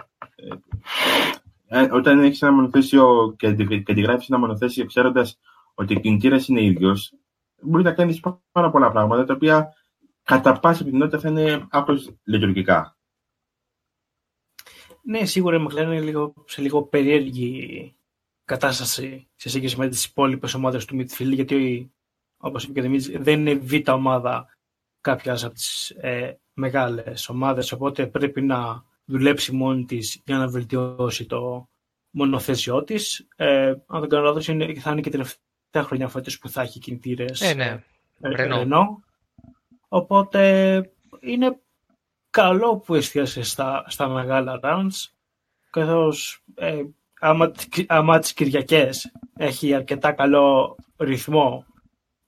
Ε, ε όταν έχεις ένα μονοθέσιο και, και αντιγράφεις ένα μονοθέσιο ξέροντας ότι ο κινητήρας είναι ίδιος, μπορεί να κάνεις πάρα πολλά πράγματα τα οποία κατά πάσα πιθανότητα θα είναι άπως λειτουργικά. Ναι, σίγουρα η McLaren είναι λίγο, σε λίγο περίεργη κατάσταση σε σύγκριση με τις υπόλοιπες ομάδες του midfield, γιατί όπως είπε και Δημήτρης, δεν είναι β' ομάδα κάποιας από τις ε, μεγάλες ομάδες, οπότε πρέπει να δουλέψει μόνη της για να βελτιώσει το μονοθέσιό της. Ε, αν δεν κάνω λάθος, θα είναι και τελευταία χρονιά φέτος που θα έχει κινητήρες Ε, ναι. ε, Renault. Renault. Οπότε είναι καλό που εστίασε στα, στα μεγάλα runs, καθώς ε, άμα, τι- άμα τις Κυριακές έχει αρκετά καλό ρυθμό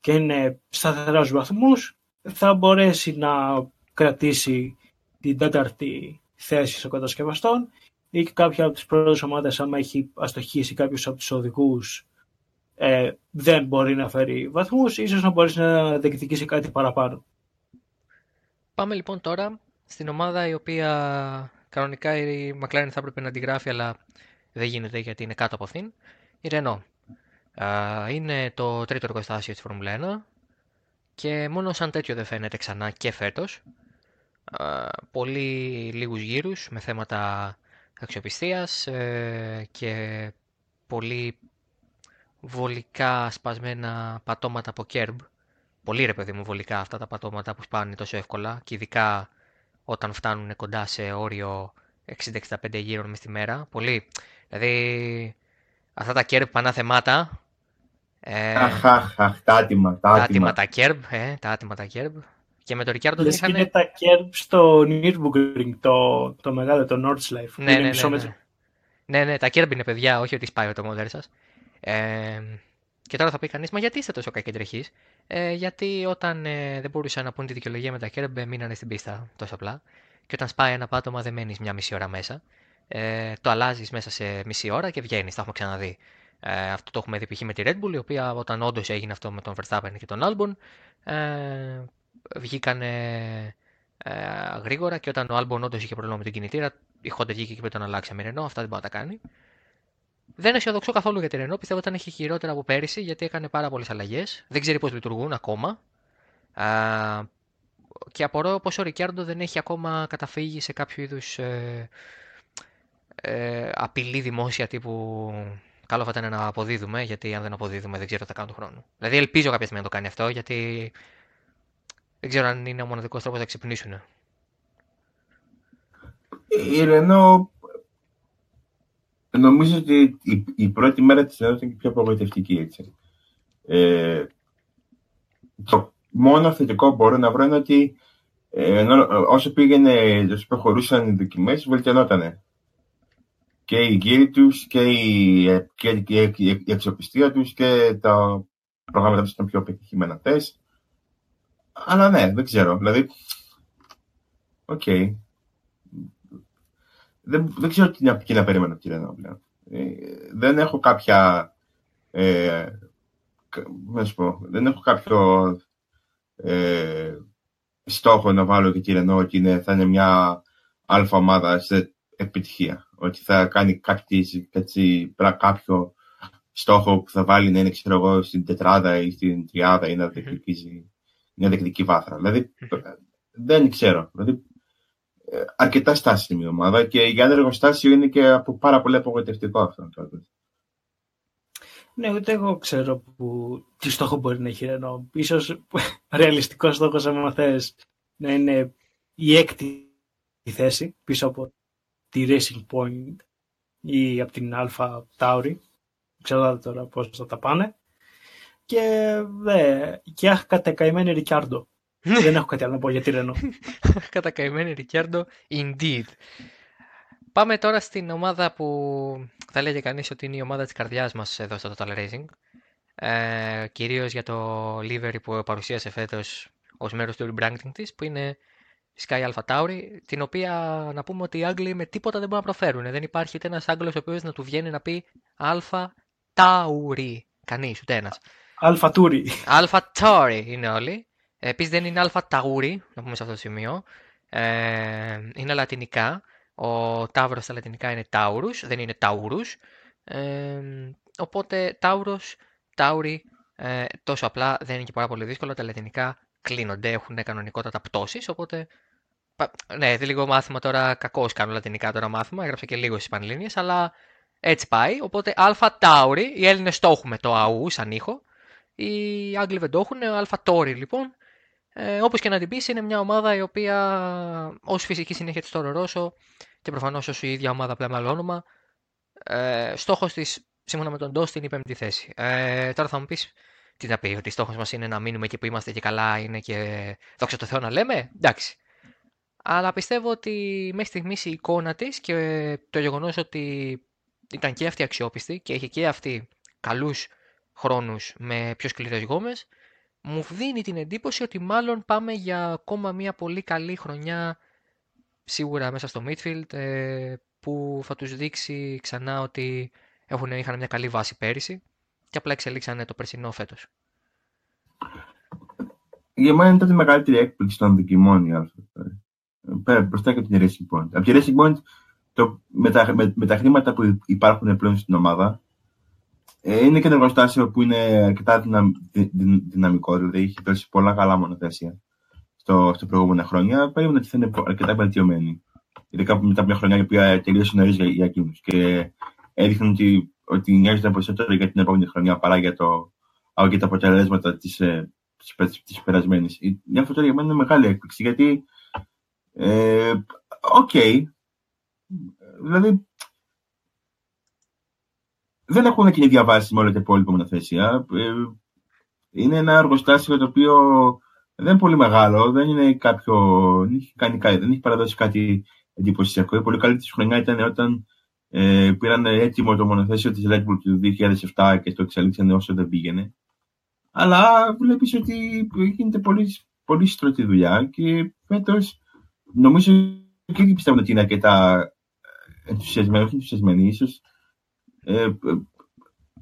και είναι σταθερά στους βαθμούς, θα μπορέσει να κρατήσει την τέταρτη θέση των κατασκευαστών ή και κάποια από τις πρώτες ομάδες άμα έχει αστοχήσει κάποιους από τους οδηγούς ε, δεν μπορεί να φέρει βαθμούς, ίσως να μπορέσει να διεκδικήσει κάτι παραπάνω. Πάμε λοιπόν τώρα στην ομάδα η οποία κανονικά η McLaren θα έπρεπε να αντιγράφει, αλλά δεν γίνεται γιατί είναι κάτω από αυτήν. Η Renault. Α, Είναι το τρίτο εργοστάσιο της Φόρμουλα 1 και μόνο σαν τέτοιο δεν φαίνεται ξανά και φέτος. Α, Πολύ λίγους γύρους με θέματα αξιοπιστίας ε, και πολύ βολικά σπασμένα πατώματα από κέρμπ. Πολύ ρε παιδί μου βολικά αυτά τα πατώματα που σπάνε τόσο εύκολα και ειδικά όταν φτάνουν κοντά σε όριο 60-65 γύρων μες τη μέρα. Πολύ. Δηλαδή αυτά τα κέρμπ πανά θεμάτα. Ε, Αχ, αχ, αχ, τα άτιμα, τα τα άτιμα άτιμα. τα κέρμπ. Ε, τα άτιμα τα κέρμπ. Και με το Ricciardo δεν Λες και είναι είχαν... τα κέρμπ στο Nürburgring, το, το μεγάλο, το Nordschleife. που Ναι, είναι ναι, μισό ναι, μέτρο. ναι. ναι, ναι, τα κέρμπ είναι παιδιά, όχι ότι σπάει το μοντέρ σας. Ε, και τώρα θα πει κανείς, μα γιατί είστε τόσο κακεντρεχείς. Ε, γιατί όταν ε, δεν μπορούσαν να πούν τη δικαιολογία με τα κέρμπ, μείνανε στην πίστα τόσο απλά. Και όταν σπάει ένα πάτωμα, δεν μένεις μια μισή ώρα μέσα. Ε, το αλλάζεις μέσα σε μισή ώρα και βγαίνεις. Τα έχουμε ξαναδεί. Ε, αυτό το έχουμε δει π.χ. με τη Red Bull, η οποία όταν όντως έγινε αυτό με τον Verstappen και τον Albon, ε, βγήκανε ε, γρήγορα και όταν ο Albon όντως είχε πρόβλημα με τον κινητήρα, η Honda βγήκε και είπε τον αλλάξαμε Renault, αυτά δεν μπορεί να τα κάνει. Δεν αισιοδοξώ καθόλου για τη Renault. Πιστεύω ότι ήταν έχει χειρότερα από πέρυσι γιατί έκανε πάρα πολλές αλλαγές. Δεν ξέρει πώς λειτουργούν ακόμα. Α, και απορώ πως ο Ρικιάρντο δεν έχει ακόμα καταφύγει σε κάποιο είδους ε, ε, απειλή δημόσια τύπου καλό θα ήταν να αποδίδουμε γιατί αν δεν αποδίδουμε δεν ξέρω τι θα κάνω του χρόνου. Δηλαδή ελπίζω κάποια στιγμή να το κάνει αυτό γιατί δεν ξέρω αν είναι ο μοναδικός τρόπος να ξυπνήσουν. Η Ρενό νομίζω ότι η, η πρώτη μέρα της Ρενό ήταν και πιο απογοητευτική έτσι. Ε, το μόνο θετικό που μπορώ να βρω είναι ότι ε, ενώ, όσο πήγαινε, όσο προχωρούσαν οι δοκιμές, βελτιωνότανε. Και οι γύροι τους και η, και, και, και η αξιοπιστία τους και τα προγράμματα τους ήταν πιο πετυχημένα θες. Αλλά ναι, δεν ξέρω. Δηλαδή, οκ. Δεν, δεν ξέρω τι να, τι να περιμένω από τη Renault πλέον. Ε, δεν έχω κάποια... Ε, κα- να σου πω, δεν έχω κάποιο ε, στόχο να βάλω και τη Renault ότι είναι, θα είναι μια αλφα ομάδα σε επιτυχία. Ότι θα κάνει κάτι, κάτι, πρα- κάποιο στόχο που θα βάλει να είναι ξέρω εγώ, στην τετράδα ή στην τριάδα ή να διεκδικήσει μια διεκδική βάθρα. Δηλαδή, δεν ξέρω. Δηλαδή, ε, αρκετά στάσιμη η ομάδα και για ένα εργοστάσιο είναι και από πάρα πολύ απογοητευτικό αυτό. τότε. Ναι, ούτε εγώ ξέρω που, τι στόχο μπορεί να έχει η Renault. Ίσως ρεαλιστικός στόχος, άμα θες, να είναι η έκτη θέση πίσω από τη Racing Point ή από την Alpha Tauri. Ξέρω τώρα πώς θα τα πάνε. Και, δε, και αχ, κατακαημένη Ρικιάρντο. Δεν έχω κάτι άλλο να πω για τη Renault. Κατακαημένη Ρικιάρντο, indeed. Πάμε τώρα στην ομάδα που θα λέγε κανείς ότι είναι η ομάδα της καρδιάς μας εδώ στο Total Racing. Ε, κυρίως για το livery που παρουσίασε φέτος ως μέρος του rebranding της, που είναι η Sky Alpha Tauri, την οποία να πούμε ότι οι Άγγλοι με τίποτα δεν μπορούν να προφέρουν. Δεν υπάρχει ούτε ένας Άγγλος ο οποίος να του βγαίνει να πει Alpha Tauri. Κανείς, ούτε ένας. Alpha Tauri. Alpha Tauri είναι όλοι. Επίσης δεν είναι Alpha Tauri, να πούμε σε αυτό το σημείο. Ε, είναι λατινικά. Ο Ταύρος στα λατινικά είναι Taurus, δεν είναι Taurus. Ε, οπότε Taurus, Tauri, ε, τόσο απλά δεν είναι και πάρα πολύ δύσκολο. Τα λατινικά κλείνονται, έχουν κανονικότατα πτώσεις, οπότε... πα- Ναι, δεν λίγο μάθημα τώρα, κακώς κάνω λατινικά τώρα μάθημα, έγραψα και λίγο στις Πανελλήνιες, αλλά έτσι πάει. Οπότε Alpha Tauri, οι Έλληνες το έχουμε το αου σαν ήχο, οι Άγγλοι δεν το έχουν, ο Alpha Tauri λοιπόν. Ε, όπως και να την πεις, είναι μια ομάδα η οποία ως φυσική συνέχεια της Toro Rosso και προφανώς ως η ίδια ομάδα απλά με άλλο όνομα, Ε, στόχος της, σύμφωνα με τον Ντόστ, είναι η πέμπτη θέση. Ε, τώρα θα μου πεις, τι θα πει, ότι στόχος μας είναι να μείνουμε εκεί που είμαστε και καλά είναι και δόξα τω Θεώ να λέμε, εντάξει. Αλλά πιστεύω ότι μέχρι στιγμής η εικόνα της και το γεγονός ότι ήταν και αυτή αξιόπιστη και έχει και αυτή καλούς χρόνους με πιο σκληρές γόμες, μου δίνει την εντύπωση ότι μάλλον πάμε για ακόμα μια πολύ καλή χρονιά σίγουρα μέσα στο midfield ε, που θα τους δείξει ξανά ότι έχουν, είχαν μια καλή βάση πέρυσι και απλά εξελίξανε το περσινό φέτος. Για μένα ήταν η μεγαλύτερη έκπληξη των δοκιμών η Πέρα μπροστά και από την Racing Point. Από τη Racing Point το, με, τα, με, με, τα χρήματα που υπάρχουν πλέον στην ομάδα ε, είναι και ένα εργοστάσιο που είναι αρκετά δυναμ, δυ, δυ, δυναμικό, δηλαδή έχει δώσει πολλά καλά μονοθέσια στο, στο προηγούμενα χρόνια. Περίμενα ότι θα είναι αρκετά βελτιωμένη. Ειδικά μετά από μια χρονιά η οποία τελείωσε νωρίς για, για εκείνους. Και έδειχναν ότι, ότι νοιάζονταν περισσότερο για την επόμενη χρονιά παρά για, το, για τα αποτελέσματα της ε, της περασμένης. Μια αυτό για μένα είναι μεγάλη έκπληξη γιατί ε, ok. okay. Δηλαδή, δεν έχουν και διαβάσει με όλα τα υπόλοιπα μονοθέσια. Ε, είναι ένα εργοστάσιο το οποίο δεν είναι πολύ μεγάλο, δεν είναι κάποιο. Δεν έχει, κάνει, δεν έχει παραδώσει κάτι εντυπωσιακό. Η πολύ καλή της χρονιά ήταν όταν ε, πήραν έτοιμο το μονοθέσιο της Red Bull του 2007 και το εξελίξανε όσο δεν πήγαινε. Αλλά βλέπεις ότι γίνεται πολύ, πολύ στρωτή δουλειά και φέτος νομίζω και εκεί πιστεύω ότι είναι αρκετά ενθουσιασμένοι, όχι ενθουσιασμένοι, ίσως. Ε, ε,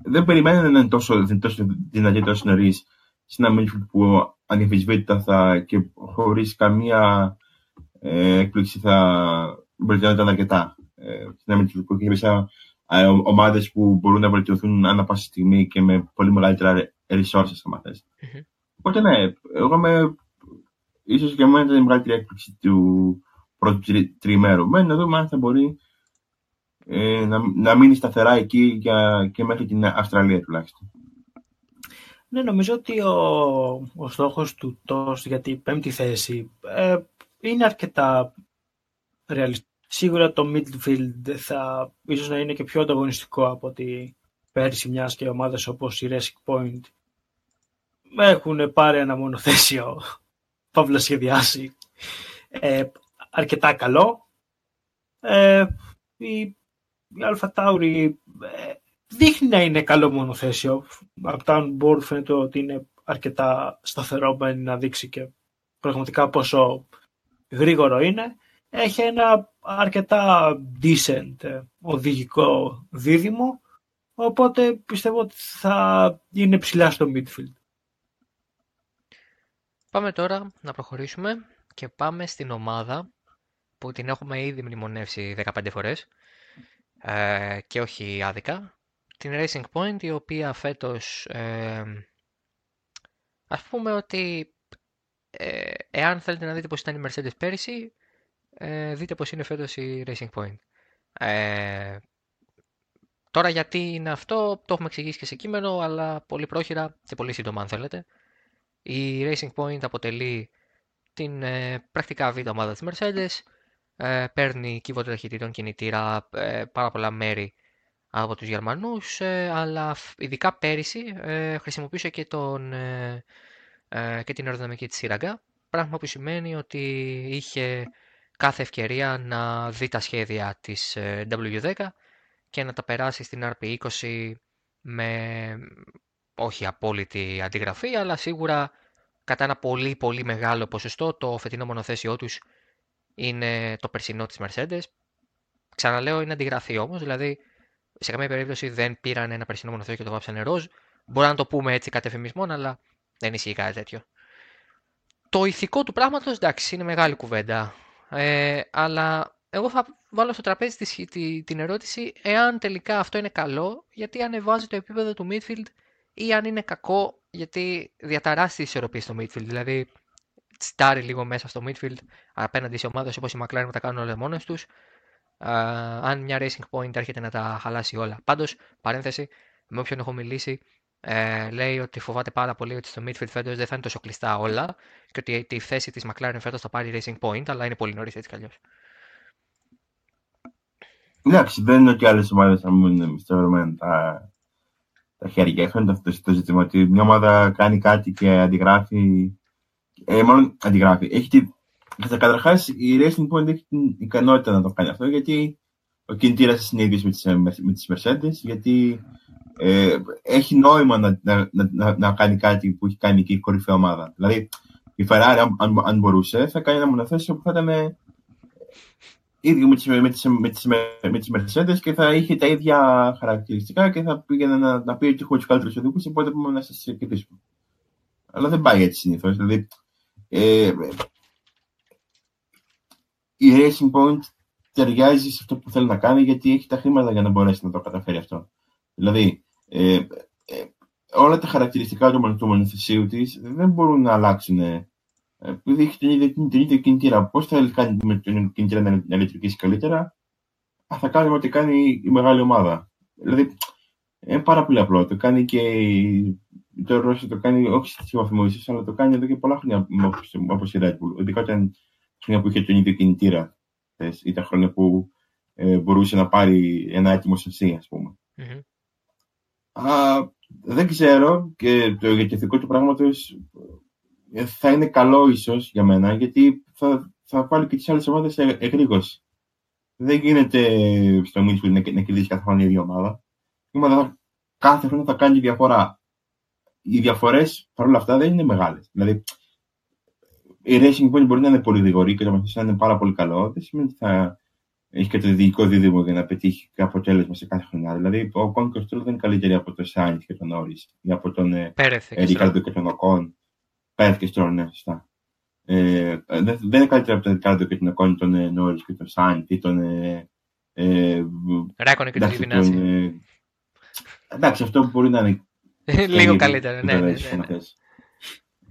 δεν περιμένουν να είναι τόσο, τόσο δυνατή τόσο νωρίς σε ένα Midfield που ανεφισβήτητα θα και χωρίς καμία ε, έκπληξη θα βελτιώνονταν αρκετά. Ε, σε ένα Midfield που έχει μέσα ε, ομάδες που μπορούν να βελτιωθούν ανά πάσα στιγμή και με πολύ μεγαλύτερα resources, αν θες. Mm-hmm. Οπότε ναι, εγώ είμαι ίσως για μένα ήταν η μεγαλύτερη έκπληξη του πρώτου τρι, τριημέρου. Μένει να δούμε αν θα μπορεί ε, να, να μείνει σταθερά εκεί για, και μέχρι την Αυστραλία τουλάχιστον. Ναι, νομίζω ότι ο, ο στόχος του ΤΟΣ για την πέμπτη θέση ε, είναι αρκετά ρεαλιστικό. Σίγουρα το midfield θα ίσως να είναι και πιο ανταγωνιστικό από ότι πέρσι μιας και ομάδες όπως η Racing Point έχουν πάρει ένα μονοθέσιο παύλα σχεδιάσει ε, αρκετά καλό. Ε, η, η Αλφα Τάουρι ε, δείχνει να είναι καλό μονοθέσιο. Από τα on φαίνεται ότι είναι αρκετά σταθερό, να δείξει και πραγματικά πόσο γρήγορο είναι. Έχει ένα αρκετά decent ε, οδηγικό δίδυμο, οπότε πιστεύω ότι θα είναι ψηλά στο midfield. Πάμε τώρα να προχωρήσουμε και πάμε στην ομάδα που την έχουμε ήδη μνημονεύσει 15 φορές ε, και όχι άδικα. Την Racing Point η οποία φέτος ε, ας πούμε ότι ε, εάν θέλετε να δείτε πώς ήταν η Mercedes πέρυσι ε, δείτε πώς είναι φέτος η Racing Point. Ε, τώρα γιατί είναι αυτό το έχουμε εξηγήσει και σε κείμενο αλλά πολύ πρόχειρα και πολύ σύντομα αν θέλετε. Η Racing Point αποτελεί την ε, πρακτικά β' ομάδα της Mercedes, ε, παίρνει κύβωτο ταχυτήτων κινητήρα ε, πάρα πολλά μέρη από τους Γερμανούς, ε, αλλά ειδικά πέρυσι ε, χρησιμοποίησε και, τον, και την αεροδυναμική της σύραγγα, πράγμα που σημαίνει ότι είχε κάθε ευκαιρία να δει τα σχέδια της W10 και να τα περάσει στην RP20 με όχι απόλυτη αντιγραφή, αλλά σίγουρα κατά ένα πολύ πολύ μεγάλο ποσοστό το φετινό μονοθέσιό τους είναι το περσινό της Mercedes. Ξαναλέω είναι αντιγραφή όμως, δηλαδή σε καμία περίπτωση δεν πήραν ένα περσινό μονοθέσιο και το βάψανε ροζ. Μπορεί να το πούμε έτσι κατ' εφημισμόν, αλλά δεν ισχύει κάτι τέτοιο. Το ηθικό του πράγματος, εντάξει, είναι μεγάλη κουβέντα. Ε, αλλά εγώ θα βάλω στο τραπέζι την ερώτηση εάν τελικά αυτό είναι καλό, γιατί ανεβάζει το επίπεδο του midfield ή αν είναι κακό γιατί διαταράσσει τις ισορροπίες στο midfield. Δηλαδή, τσιτάρει λίγο μέσα στο midfield απέναντι σε ομάδες όπως η McLaren που τα κάνουν όλα μόνες τους. αν μια Racing Point έρχεται να τα χαλάσει όλα. Πάντως, παρένθεση, με όποιον έχω μιλήσει, ε, λέει ότι φοβάται πάρα πολύ ότι στο midfield φέτος δεν θα είναι τόσο κλειστά όλα και ότι τη θέση της McLaren φέτος θα πάρει Racing Point, αλλά είναι πολύ νωρίς έτσι κι αλλιώς. Εντάξει, δεν είναι ότι άλλες ομάδες θα μείνουν μισθωμένα τα, τα χέρια. Έχουν αυτό το ζήτημα ότι μια ομάδα κάνει κάτι και αντιγράφει. Ε, μάλλον αντιγράφει. Έχει τη... Καταρχάς, η Racing Point έχει την ικανότητα να το κάνει αυτό γιατί ο κινητήρας είναι ίδιο με τις Mercedes. Γιατί ε, έχει νόημα να, να, να, να, κάνει κάτι που έχει κάνει και η κορυφαία ομάδα. Δηλαδή, η Ferrari, αν, αν μπορούσε, θα κάνει ένα μονοθέσιο που θα ήταν ίδιο με τις, με τις, με τις, με τις Mercedes και θα είχε τα ίδια χαρακτηριστικά και θα πήγαινε να, να πει ότι έχω τους καλύτερους οδηγούς, οπότε μπορούμε να σα κερδίσουμε. Αλλά δεν πάει έτσι συνήθως. Δηλαδή, ε, η Racing Point ταιριάζει σε αυτό που θέλει να κάνει γιατί έχει τα χρήματα για να μπορέσει να το καταφέρει αυτό. Δηλαδή, ε, ε, όλα τα χαρακτηριστικά του μονοθεσίου της δεν μπορούν να αλλάξουν επειδή έχει την ίδια, την ίδια κινητήρα. Πώς θα κάνει με την κινητήρα να ηλεκτρικήσει καλύτερα, θα κάνουμε ό,τι κάνει η μεγάλη ομάδα. Δηλαδή, είναι πάρα πολύ απλό. Το κάνει και το Ρώσο το κάνει όχι στη βαθμό ίσω, αλλά το κάνει εδώ και πολλά χρόνια όπω η Red Bull. Ειδικά όταν χρόνια που είχε τον ίδιο κινητήρα ή τα χρόνια που ε, μπορούσε να πάρει ένα έτοιμο σασί, ας πούμε. Mm-hmm. Α, δεν ξέρω και το ηγετικό του πράγματος ε, θα είναι καλό ίσως για μένα, γιατί θα, θα βάλει και τις άλλες ομάδες εγρήγορση. Δεν γίνεται στο Μίτσουλ να, να κερδίσει κάθε χρόνο η ίδια ομάδα. Η ομάδα κάθε χρόνο θα κάνει διαφορά. Οι διαφορές παρόλα αυτά δεν είναι μεγάλες. Δηλαδή, η Racing Point μπορεί να είναι πολύ γρήγορη και το μαθησία να είναι πάρα πολύ καλό. Δεν σημαίνει ότι θα έχει και το διοικό δίδυμο για να πετύχει αποτέλεσμα σε κάθε χρονιά. Δηλαδή, ο Κόν και δεν είναι καλύτεροι από τον Σάιντ και τον Όρι ή από τον Ρικάρντο και τον Οκόν. Πέρθ και Στρόν, ναι, σωστά. Ε, δεν, δεν είναι καλύτερα από τον Ρικάρντο και τον Οκόν, τον ε, Νόρι και τον Σάιντ ή τον. Ε, ε, Ράκονε και τον Γιβινάζη. Ε, εντάξει, αυτό μπορεί να είναι. Λίγο καλύτερα, ναι, ναι, ναι, ναι.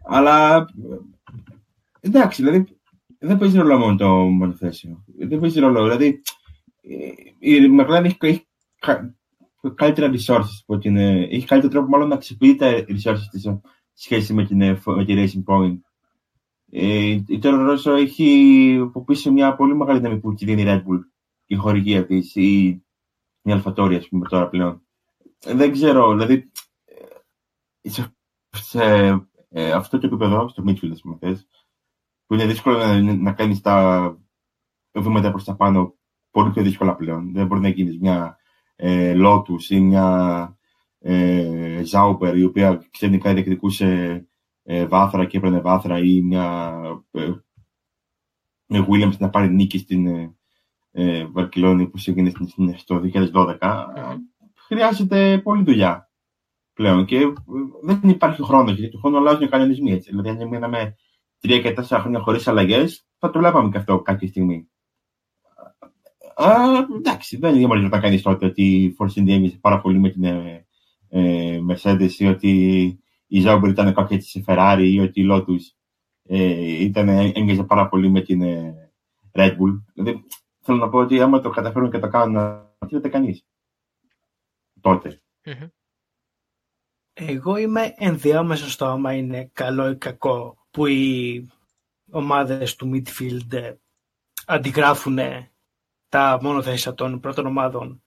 Αλλά εντάξει, δηλαδή δεν παίζει ρόλο μόνο το μονοθέσιο. Δεν παίζει ρόλο. Δηλαδή η McLaren έχει, έχει καλύτερα resources από την. Έχει καλύτερο τρόπο μάλλον να αξιοποιεί τα resources της σχέση με την, με τη Racing Point. Ε, η Toro Rosso έχει από πίσω μια πολύ μεγάλη δύναμη που τη δίνει η Red Bull, η χορηγία της, ή η Αλφατόρια, ας πούμε, τώρα πλέον. Δεν ξέρω, δηλαδή. Σε, σε ε, αυτό το επίπεδο, στο Midfield, ας πούμε, θες, που είναι δύσκολο να, να κάνεις τα βήματα προς τα πάνω πολύ πιο δύσκολα πλέον. Δεν μπορεί να γίνεις μια ε, Lotus ή μια ε, Zauber η οποία ξενικά διεκδικούσε ε, βάθρα και έπαιρνε βάθρα ή μια ε, με Williams να πάρει νίκη στην ε, ε Βαρκελόνη που έγινε στο 2012. Χρειάζεται πολλή δουλειά πλέον και ε, δεν υπάρχει χρόνο γιατί του χρόνου αλλάζουν οι κανονισμοί έτσι. Δηλαδή αν μείναμε τρία και τέσσερα χρόνια χωρίς αλλαγές, θα το βλέπαμε και αυτό κάποια στιγμή. Α, εντάξει, δεν είναι μόνος να κάνεις τότε ότι η Force India έγινε πάρα πολύ με την ε, ε, Mercedes ή ότι η Zauber ήταν κάποια τη Ferrari ή ότι η Lotus ε, ήταν, έγκαιζε πάρα πολύ με την ε, Red Bull. Δηλαδή, θέλω να πω ότι άμα το καταφέρουν και το κάνουν, δεν γίνεται κανείς. Τότε. Mm-hmm. Εγώ είμαι ενδιάμεσος στο άμα είναι καλό ή κακό που οι ομάδες του midfield ε, αντιγράφουν τα μονοθέσια των πρώτων ομάδων.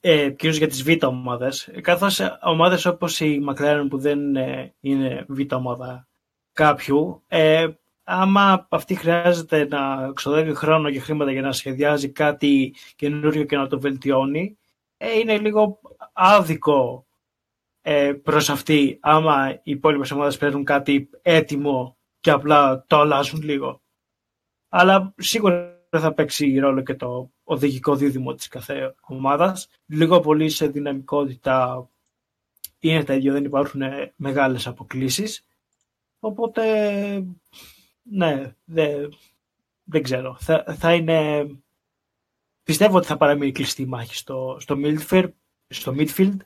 Ε, κυρίως για τις β' ομάδες. Καθώς ομάδες όπως η McLaren που δεν ε, είναι β' ομάδα κάποιου ε, άμα αυτή χρειάζεται να ξοδεύει χρόνο και χρήματα για να σχεδιάζει κάτι καινούριο και να το βελτιώνει ε, είναι λίγο άδικο ε, προς αυτή άμα οι υπόλοιπες ομάδες παίρνουν κάτι έτοιμο και απλά το αλλάζουν λίγο. Αλλά σίγουρα θα παίξει ρόλο και το οδηγικό δίδυμο της κάθε ομάδας. Λίγο πολύ σε δυναμικότητα είναι τα ίδια, δεν υπάρχουν μεγάλες αποκλήσεις. Οπότε, ναι, δεν ξέρω. Θα, θα είναι... Πιστεύω ότι θα παραμείνει κλειστή η μάχη στο, στο midfield, στο midfield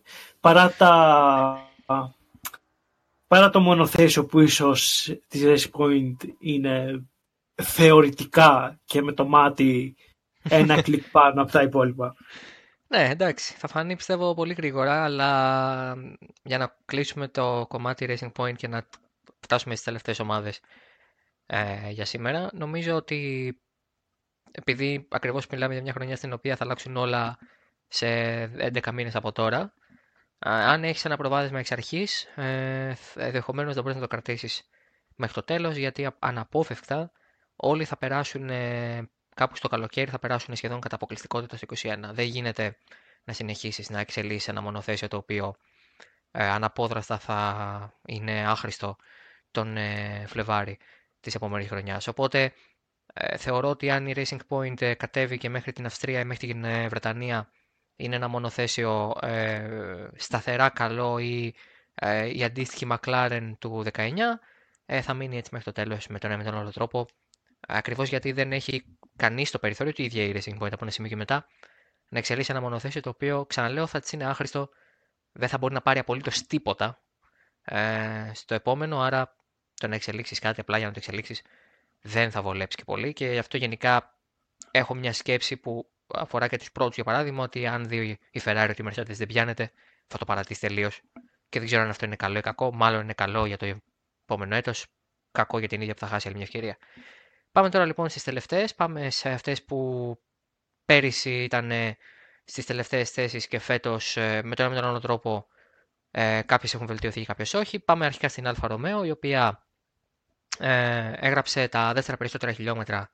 παρά, τα, παρά το μονοθέσιο που ίσως της Race Point είναι θεωρητικά και με το μάτι ένα κλικ πάνω από τα υπόλοιπα. Ναι, εντάξει, θα φανεί πιστεύω πολύ γρήγορα, αλλά για να κλείσουμε το κομμάτι Racing Point και να φτάσουμε στις τελευταίες ομάδες ε, για σήμερα, νομίζω ότι επειδή ακριβώς μιλάμε για μια χρονιά στην οποία θα αλλάξουν όλα σε 11 μήνες από τώρα, αν έχεις ένα προβάδισμα εξ αρχής, ε, ενδεχομένως δεν μπορείς να το κρατήσεις μέχρι το τέλος, γιατί αναπόφευκτα όλοι θα περάσουν ε, κάπου στο καλοκαίρι, θα περάσουν σχεδόν κατά αποκλειστικότητα στο 21. Δεν γίνεται να συνεχίσεις να εξελίσσεις ένα μονοθέσιο το οποίο ε, αναπόδραστα θα είναι άχρηστο τον ε, Φλεβάρι της επόμενης χρονιάς. Οπότε ε, θεωρώ ότι αν η Racing Point ε, κατέβει και μέχρι την Αυστρία ή μέχρι την ε, Βρετανία είναι ένα μονοθέσιο ε, σταθερά καλό ή η αντίστοιχη McLaren του 19, θα μείνει έτσι μέχρι το τέλος με τον ένα με τον άλλο τρόπο. Ακριβώς γιατί δεν έχει κανείς το περιθώριο, του ίδια η Racing Point από ένα σημείο και μετά, να εξελίσσει ένα μονοθέσιο το οποίο, ξαναλέω, θα της είναι άχρηστο, δεν θα μπορεί να πάρει απολύτως τίποτα ε, στο επόμενο, άρα το να εξελίξεις κάτι απλά για να το εξελίξεις δεν θα βολέψει και πολύ και γι' αυτό γενικά έχω μια σκέψη που αφορά και του πρώτους για παράδειγμα ότι αν δει η Ferrari ότι η Mercedes δεν πιάνεται θα το παρατήσει τελείως. Και δεν ξέρω αν αυτό είναι καλό ή κακό. Μάλλον είναι καλό για το επόμενο έτος. Κακό για την ίδια που θα χάσει άλλη μια ευκαιρία. Πάμε τώρα λοιπόν στις τελευταίες. Πάμε σε αυτές που πέρυσι ήταν στις τελευταίες θέσεις και φέτος ε, με τον ένα με τον άλλο τρόπο ε, κάποιες έχουν βελτιωθεί και κάποιες όχι. Πάμε αρχικά στην Alfa Romeo, η οποία ε, έγραψε τα δεύτερα περισσότερα χιλιόμετρα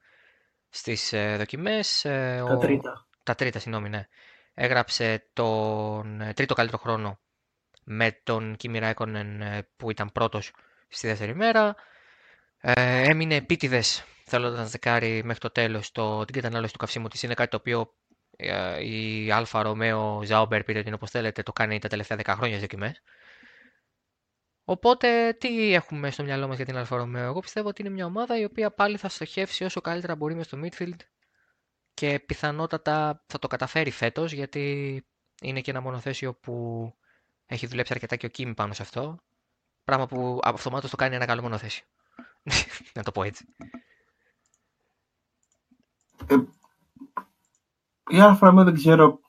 στις ε, δοκιμές. Ε, τα τρίτα. Τα τρίτα, συγγνώμη, ναι. Έγραψε τον ε, τρίτο καλύτερο χρόνο με τον Κίμι Ράικονεν που ήταν πρώτος στη δεύτερη μέρα. Ε, έμεινε επίτηδες θέλοντας να τσεκάρει μέχρι το τέλος το, την κατανάλωση του καυσίμου της. Είναι κάτι το οποίο ε, η Alfa Romeo Sauber πήρε την όπως θέλετε, το κάνει τα τελευταία 10 χρόνια δοκιμές. Οπότε, τι έχουμε στο μυαλό μας για την Alfa Romeo. Εγώ πιστεύω ότι είναι μια ομάδα η οποία πάλι θα στοχεύσει όσο καλύτερα μπορεί μες στο midfield και πιθανότατα θα το καταφέρει φέτος γιατί είναι και ένα μονοθέσιο που έχει δουλέψει αρκετά και ο Κίμι πάνω σε αυτό. Πράγμα που αυτομάτως το κάνει ένα καλό μονοθέσιο. να το πω έτσι. Ε, η Alfa Romeo δεν ξέρω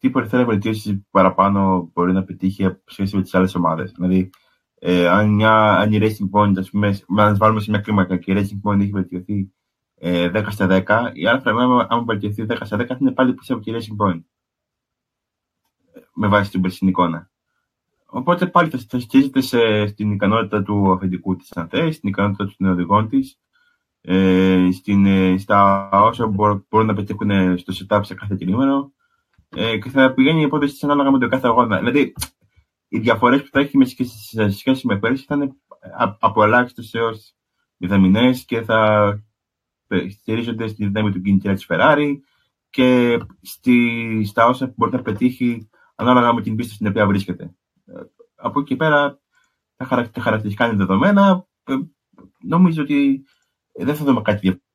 τι περιθώρια βελτίωσης παραπάνω μπορεί να πετύχει σε σχέση με τις άλλες ομάδες. Δηλαδή, ε, αν, μια, αν η Racing Point, ας πούμε, αν βάλουμε σε μια κλίμακα και η Racing Point έχει βελτιωθεί ε, 10 στα 10, η Alfa Romeo, αν βελτιωθεί 10 στα 10, θα είναι πάλι πίσω από τη Racing Point. Με βάση την περσινή εικόνα. Οπότε πάλι θα, θα στηρίζεται στην ικανότητα του αφεντικού της αν στην ικανότητα των οδηγών της, ε, ε, στα όσα μπορούν, μπορούν να πετύχουν στο setup σε κάθε κινούμενο ε, και θα πηγαίνει η υπόθεσή της ανάλογα με τον κάθε αγώνα. Δηλαδή, οι διαφορές που θα έχει σε σχέση με πέρσι θα είναι από ελάχιστε έως μηδαμινές και θα στηρίζονται στη δύναμη του κινητήρα της Ferrari και στη, στα όσα που μπορεί να πετύχει ανάλογα με την πίστη στην οποία βρίσκεται. Ε, από εκεί πέρα τα χαρακτηριστικά είναι δεδομένα. Ε, νομίζω ότι δεν θα δούμε κάτι διαφορετικό.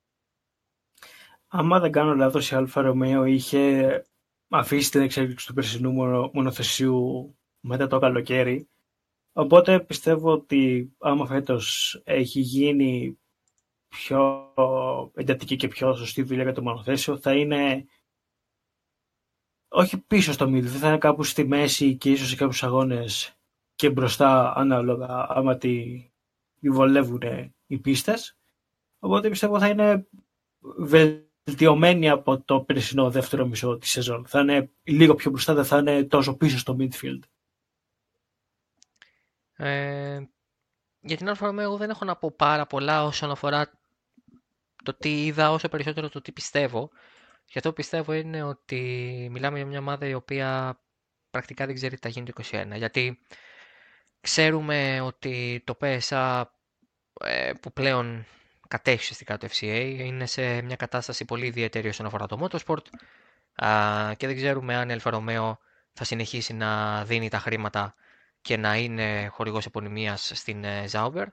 Άμα δεν κάνω λάθος, η Αλφα Ρωμαίο είχε αφήσει την εξέλιξη του περσινού μονοθεσίου μετά το καλοκαίρι. Οπότε πιστεύω ότι άμα φέτος έχει γίνει πιο εντατική και πιο σωστή δουλειά για το μονοθέσιο, θα είναι όχι πίσω στο μύδι, θα είναι κάπου στη μέση και ίσως σε κάποιους αγώνες και μπροστά ανάλογα άμα τη βολεύουν οι πίστες. Οπότε πιστεύω θα είναι βελτιωμένη από το περσινό δεύτερο μισό της σεζόν. Θα είναι λίγο πιο μπροστά, δεν θα είναι τόσο πίσω στο midfield. Ε, για την Αλφα εγώ δεν έχω να πω πάρα πολλά όσον αφορά το τι είδα, όσο περισσότερο το τι πιστεύω. Και αυτό που πιστεύω είναι ότι μιλάμε για μια ομάδα η οποία πρακτικά δεν ξέρει τι θα γίνει το 2021. Γιατί ξέρουμε ότι το PSA ε, που πλέον κατέχει ουσιαστικά το FCA. Είναι σε μια κατάσταση πολύ ιδιαίτερη όσον αφορά το motorsport και δεν ξέρουμε αν η Alfa Romeo θα συνεχίσει να δίνει τα χρήματα και να είναι χορηγός επωνυμίας στην Zauber.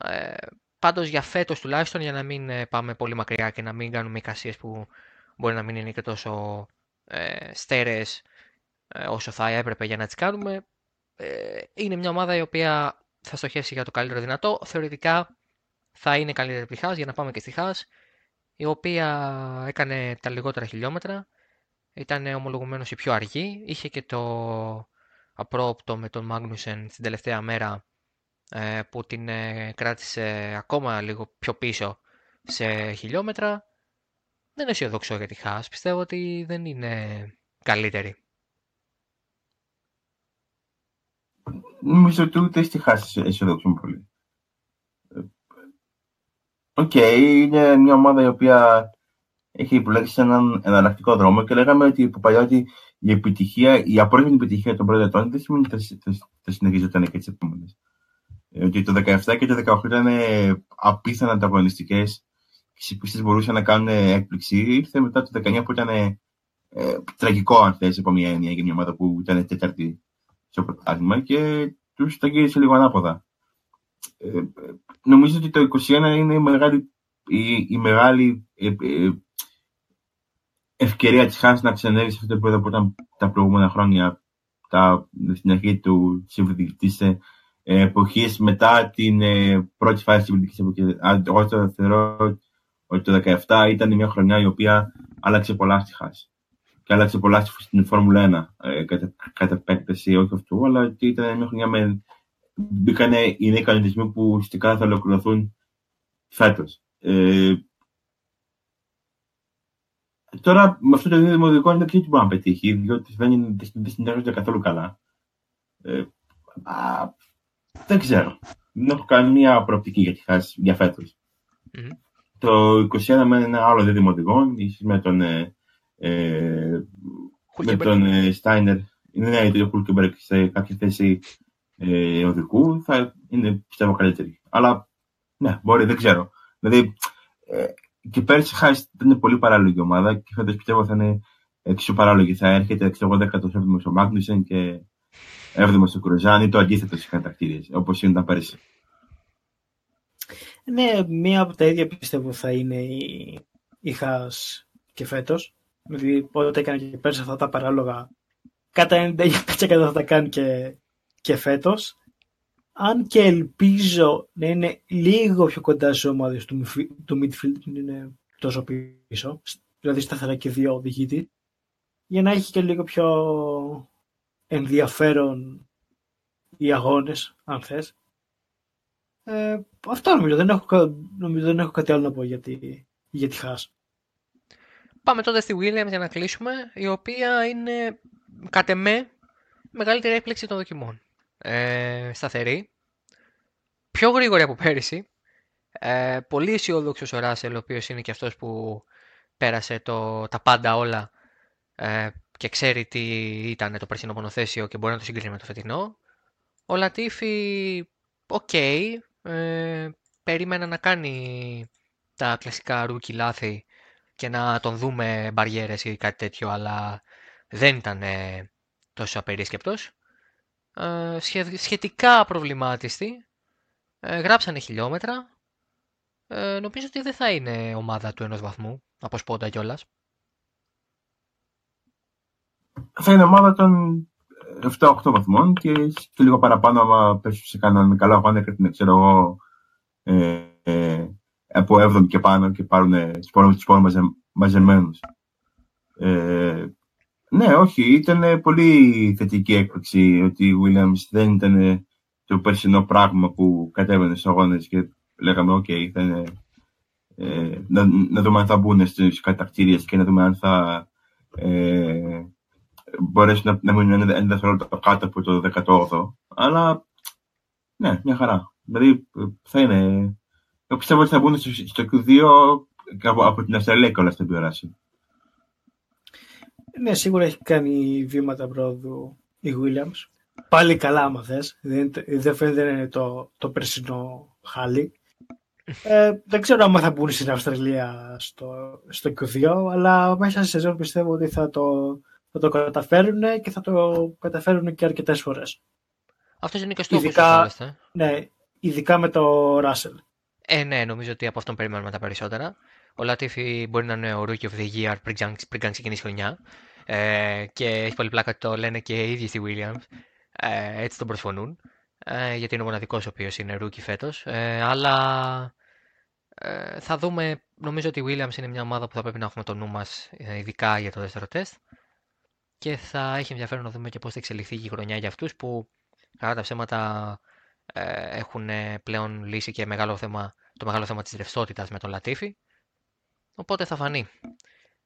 Ε, πάντως για φέτος τουλάχιστον, για να μην ε, πάμε πολύ μακριά και να μην κάνουμε εικασίες που μπορεί να μην είναι και τόσο ε, στέρεες ε, όσο θα έπρεπε για να τις κάνουμε, ε, είναι μια ομάδα η οποία θα στοχεύσει για το καλύτερο δυνατό. Θεωρητικά θα είναι καλύτερη από τη Χάς για να πάμε και στη Χάς η οποία έκανε τα λιγότερα χιλιόμετρα ήταν ομολογουμένως η πιο αργή είχε και το απρόοπτο με τον Μάγνουσεν στην τελευταία μέρα ε, που την ε, κράτησε ακόμα λίγο πιο πίσω σε χιλιόμετρα δεν αισιοδοξώ για τη Haas. Πιστεύω ότι δεν είναι καλύτερη. Νομίζω ότι ούτε στη Haas αισιοδοξούν πολύ. Ok, okay, είναι μια ομάδα η οποία έχει επιλέξει έναν εναλλακτικό δρόμο και λέγαμε ότι από παλιά ότι η επιτυχία, η απόλυτη επιτυχία των πρώτων ετών δεν σημαίνει ότι θα, θα, θα συνεχίζονταν και τι επόμενε. Ότι το 17 και το 18 ήταν απίθανα ανταγωνιστικές και οι πίστε μπορούσαν να κάνουν έκπληξη. Ήρθε μετά το 19 που ήταν ε, τραγικό, αν θες, από μια έννοια για μια ομάδα που ήταν τέταρτη στο πρωτάθλημα και τους τα γύρισε λίγο ανάποδα. Ε, νομίζω ότι το 21 είναι η μεγάλη, η, η μεγάλη ε, ε, ευκαιρία της Χάνης να ξανέβει σε αυτό το επίπεδο που ήταν τα προηγούμενα χρόνια τα, στην αρχή του της ε, εποχής μετά την ε, πρώτη φάση της πολιτικής εποχής. Εγώ το θεωρώ ότι το 2017 ήταν μια χρονιά η οποία άλλαξε πολλά στη Χάση. Και άλλαξε πολλά στην Φόρμουλα 1 ε, κατά, κατά επέκταση, όχι αυτού, αλλά ότι ήταν μια χρονιά με μπήκαν οι νέοι κανονισμοί που ουσιαστικά θα ολοκληρωθούν φέτος. Ε, τώρα με αυτό το δύο δημοτικό δεν ξέρω τι μπορεί να πετύχει, διότι δεν, δεν συνεργάζονται καθόλου καλά. Ε, α, δεν ξέρω. Δεν έχω καμία προοπτική για, χάση, για φέτος. Mm-hmm. Το 21 με ένα άλλο δύο δημοτικών, ίσως με τον, ε, ε με τον ε, Στάινερ, είναι το Χουλκεμπερκ σε κάποια θέση ε, οδικού θα είναι πιστεύω καλύτερη. Αλλά ναι, μπορεί, δεν ξέρω. Δηλαδή ε, και πέρσι χάρη ήταν πολύ παράλογη ομάδα και φέτος πιστεύω θα είναι εξίσου παράλογη. Θα έρχεται 17ο ο Μάγνουσεν και 7ο ο Κρουζάν το αντίθετο στι κατακτήριες, όπως ήταν πέρσι. Ναι, μία από τα ίδια πιστεύω θα είναι η, η Χάς και φέτος. Δηλαδή, πότε έκανε και πέρσι αυτά τα παράλογα, κατά 99% θα τα κάνει και και φέτος, αν και ελπίζω να είναι λίγο πιο κοντά στις ομάδες του, του midfield, είναι τόσο πίσω, δηλαδή σταθερά και δύο οδηγήτη, για να έχει και λίγο πιο ενδιαφέρον οι αγώνες, αν θες. Ε, αυτό νομίζω, δεν έχω, νομίζω, δεν έχω κάτι άλλο να πω για τη, για τη Χάς. Πάμε τότε στη Williams για να κλείσουμε, η οποία είναι κατ' εμέ μεγαλύτερη έκπληξη των δοκιμών ε, σταθερή, πιο γρήγορη από πέρυσι. Ε, πολύ αισιόδοξος ο Ράσελ, ο οποίος είναι και αυτός που πέρασε το, τα πάντα όλα ε, και ξέρει τι ήταν το περσινό μονοθέσιο και μπορεί να το συγκρίνει με το φετινό. Ο Λατίφη, ok, okay, ε, περίμενα να κάνει τα κλασικά rookie λάθη και να τον δούμε μπαριέρες ή κάτι τέτοιο, αλλά δεν ήταν τόσο απερίσκεπτος. Ε, σχετικά απροβλημάτιστη. Ε, γράψανε χιλιόμετρα. Ε, νομίζω ότι δεν θα είναι ομάδα του ενός βαθμού, από σπόντα κιόλας. Θα είναι ομάδα των 7-8 βαθμών και, και λίγο παραπάνω άμα πέσουν σε κανένα καλό αγώνα και την ξέρω εγώ ε, ε, από 7 και πάνω και πάρουν τους πόντους μαζε, μαζεμένους. Ε, ναι, όχι, ήταν πολύ θετική έκπληξη ότι η Williams δεν ήταν το περσινό πράγμα που κατέβαινε στους αγώνες και λέγαμε, ok, okay, θα είναι, ε, να, να δούμε αν θα μπουν στις κατατακτήριες και να δούμε αν θα ε, μπορέσουν να, να μείνουν ένα δευτερόλεπτο κάτω από το 18ο. Αλλά, ναι, μια χαρά. Δηλαδή, θα είναι... Εγώ πιστεύω ότι θα μπουν στο, στο Q2 από, από την Αυστραλία και όλα στην ποιοράση. Ναι, σίγουρα έχει κάνει βήματα πρόοδου η Williams. Πάλι καλά, άμα θες. Δεν, δεν φαίνεται να είναι το, το περσινό χάλι. Ε, δεν ξέρω αν θα μπουν στην Αυστραλία στο, στο Q2, αλλά μέσα στη σεζόν πιστεύω ότι θα το, θα το καταφέρουν και θα το καταφέρουν και αρκετές φορές. Αυτός είναι και στόχος ειδικά, ε. Ναι, ειδικά με το Russell. Ε, ναι, νομίζω ότι από αυτόν περιμένουμε τα περισσότερα. Ο Λατίφη μπορεί να είναι ο Rookie of the Year πριν, πριν ξεκινήσει χρονιά. Ε, και έχει πολύ πλάκα ότι το λένε και οι ίδιοι στη Williams. Ε, έτσι τον προσφωνούν. Ε, γιατί είναι ο μοναδικός ο οποίος είναι rookie φέτος. Ε, αλλά ε, θα δούμε, νομίζω ότι η Williams είναι μια ομάδα που θα πρέπει να έχουμε το νου μας, ε, ειδικά για το δεύτερο τεστ. Και θα έχει ενδιαφέρον να δούμε και πώς θα εξελιχθεί η χρονιά για αυτούς που κατά τα ψέματα έχουν πλέον λύσει και μεγάλο θέμα, το μεγάλο θέμα της ρευστότητας με τον Λατίφη. Οπότε θα φανεί.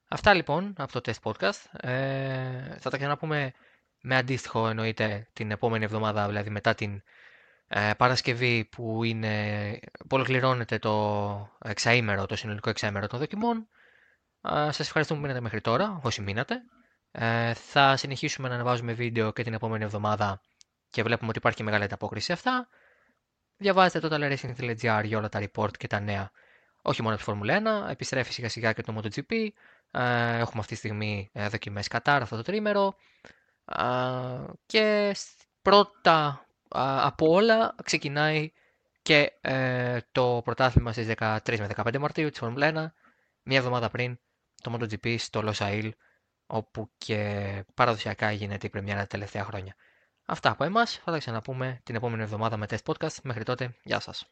Αυτά λοιπόν από το test podcast. Ε, θα τα ξαναπούμε με αντίστοιχο εννοείται την επόμενη εβδομάδα, δηλαδή μετά την ε, Παρασκευή που, είναι, που ολοκληρώνεται το εξαήμερο, το συνολικό εξαήμερο των δοκιμών. Ε, σας ευχαριστούμε που μείνατε μέχρι τώρα, όσοι μείνατε. Ε, θα συνεχίσουμε να ανεβάζουμε βίντεο και την επόμενη εβδομάδα και βλέπουμε ότι υπάρχει μεγάλη ανταπόκριση σε αυτά. Διαβάζετε το taleracing.gr για όλα τα report και τα νέα. Όχι μόνο τη Φόρμουλα 1, επιστρέφει σιγά σιγά και το MotoGP. Ε, έχουμε αυτή τη στιγμή ε, δοκιμές Κατάρ αυτό το τρίμερο. Ε, και πρώτα από όλα ξεκινάει και το πρωτάθλημα στις 13 με 15 Μαρτίου της Φόρμουλα 1, μία εβδομάδα πριν το MotoGP στο Los όπου και παραδοσιακά γίνεται η πρεμιέρα τα τελευταία χρόνια. Αυτά από εμάς, θα τα ξαναπούμε την επόμενη εβδομάδα με test podcast. Μέχρι τότε, γεια σας.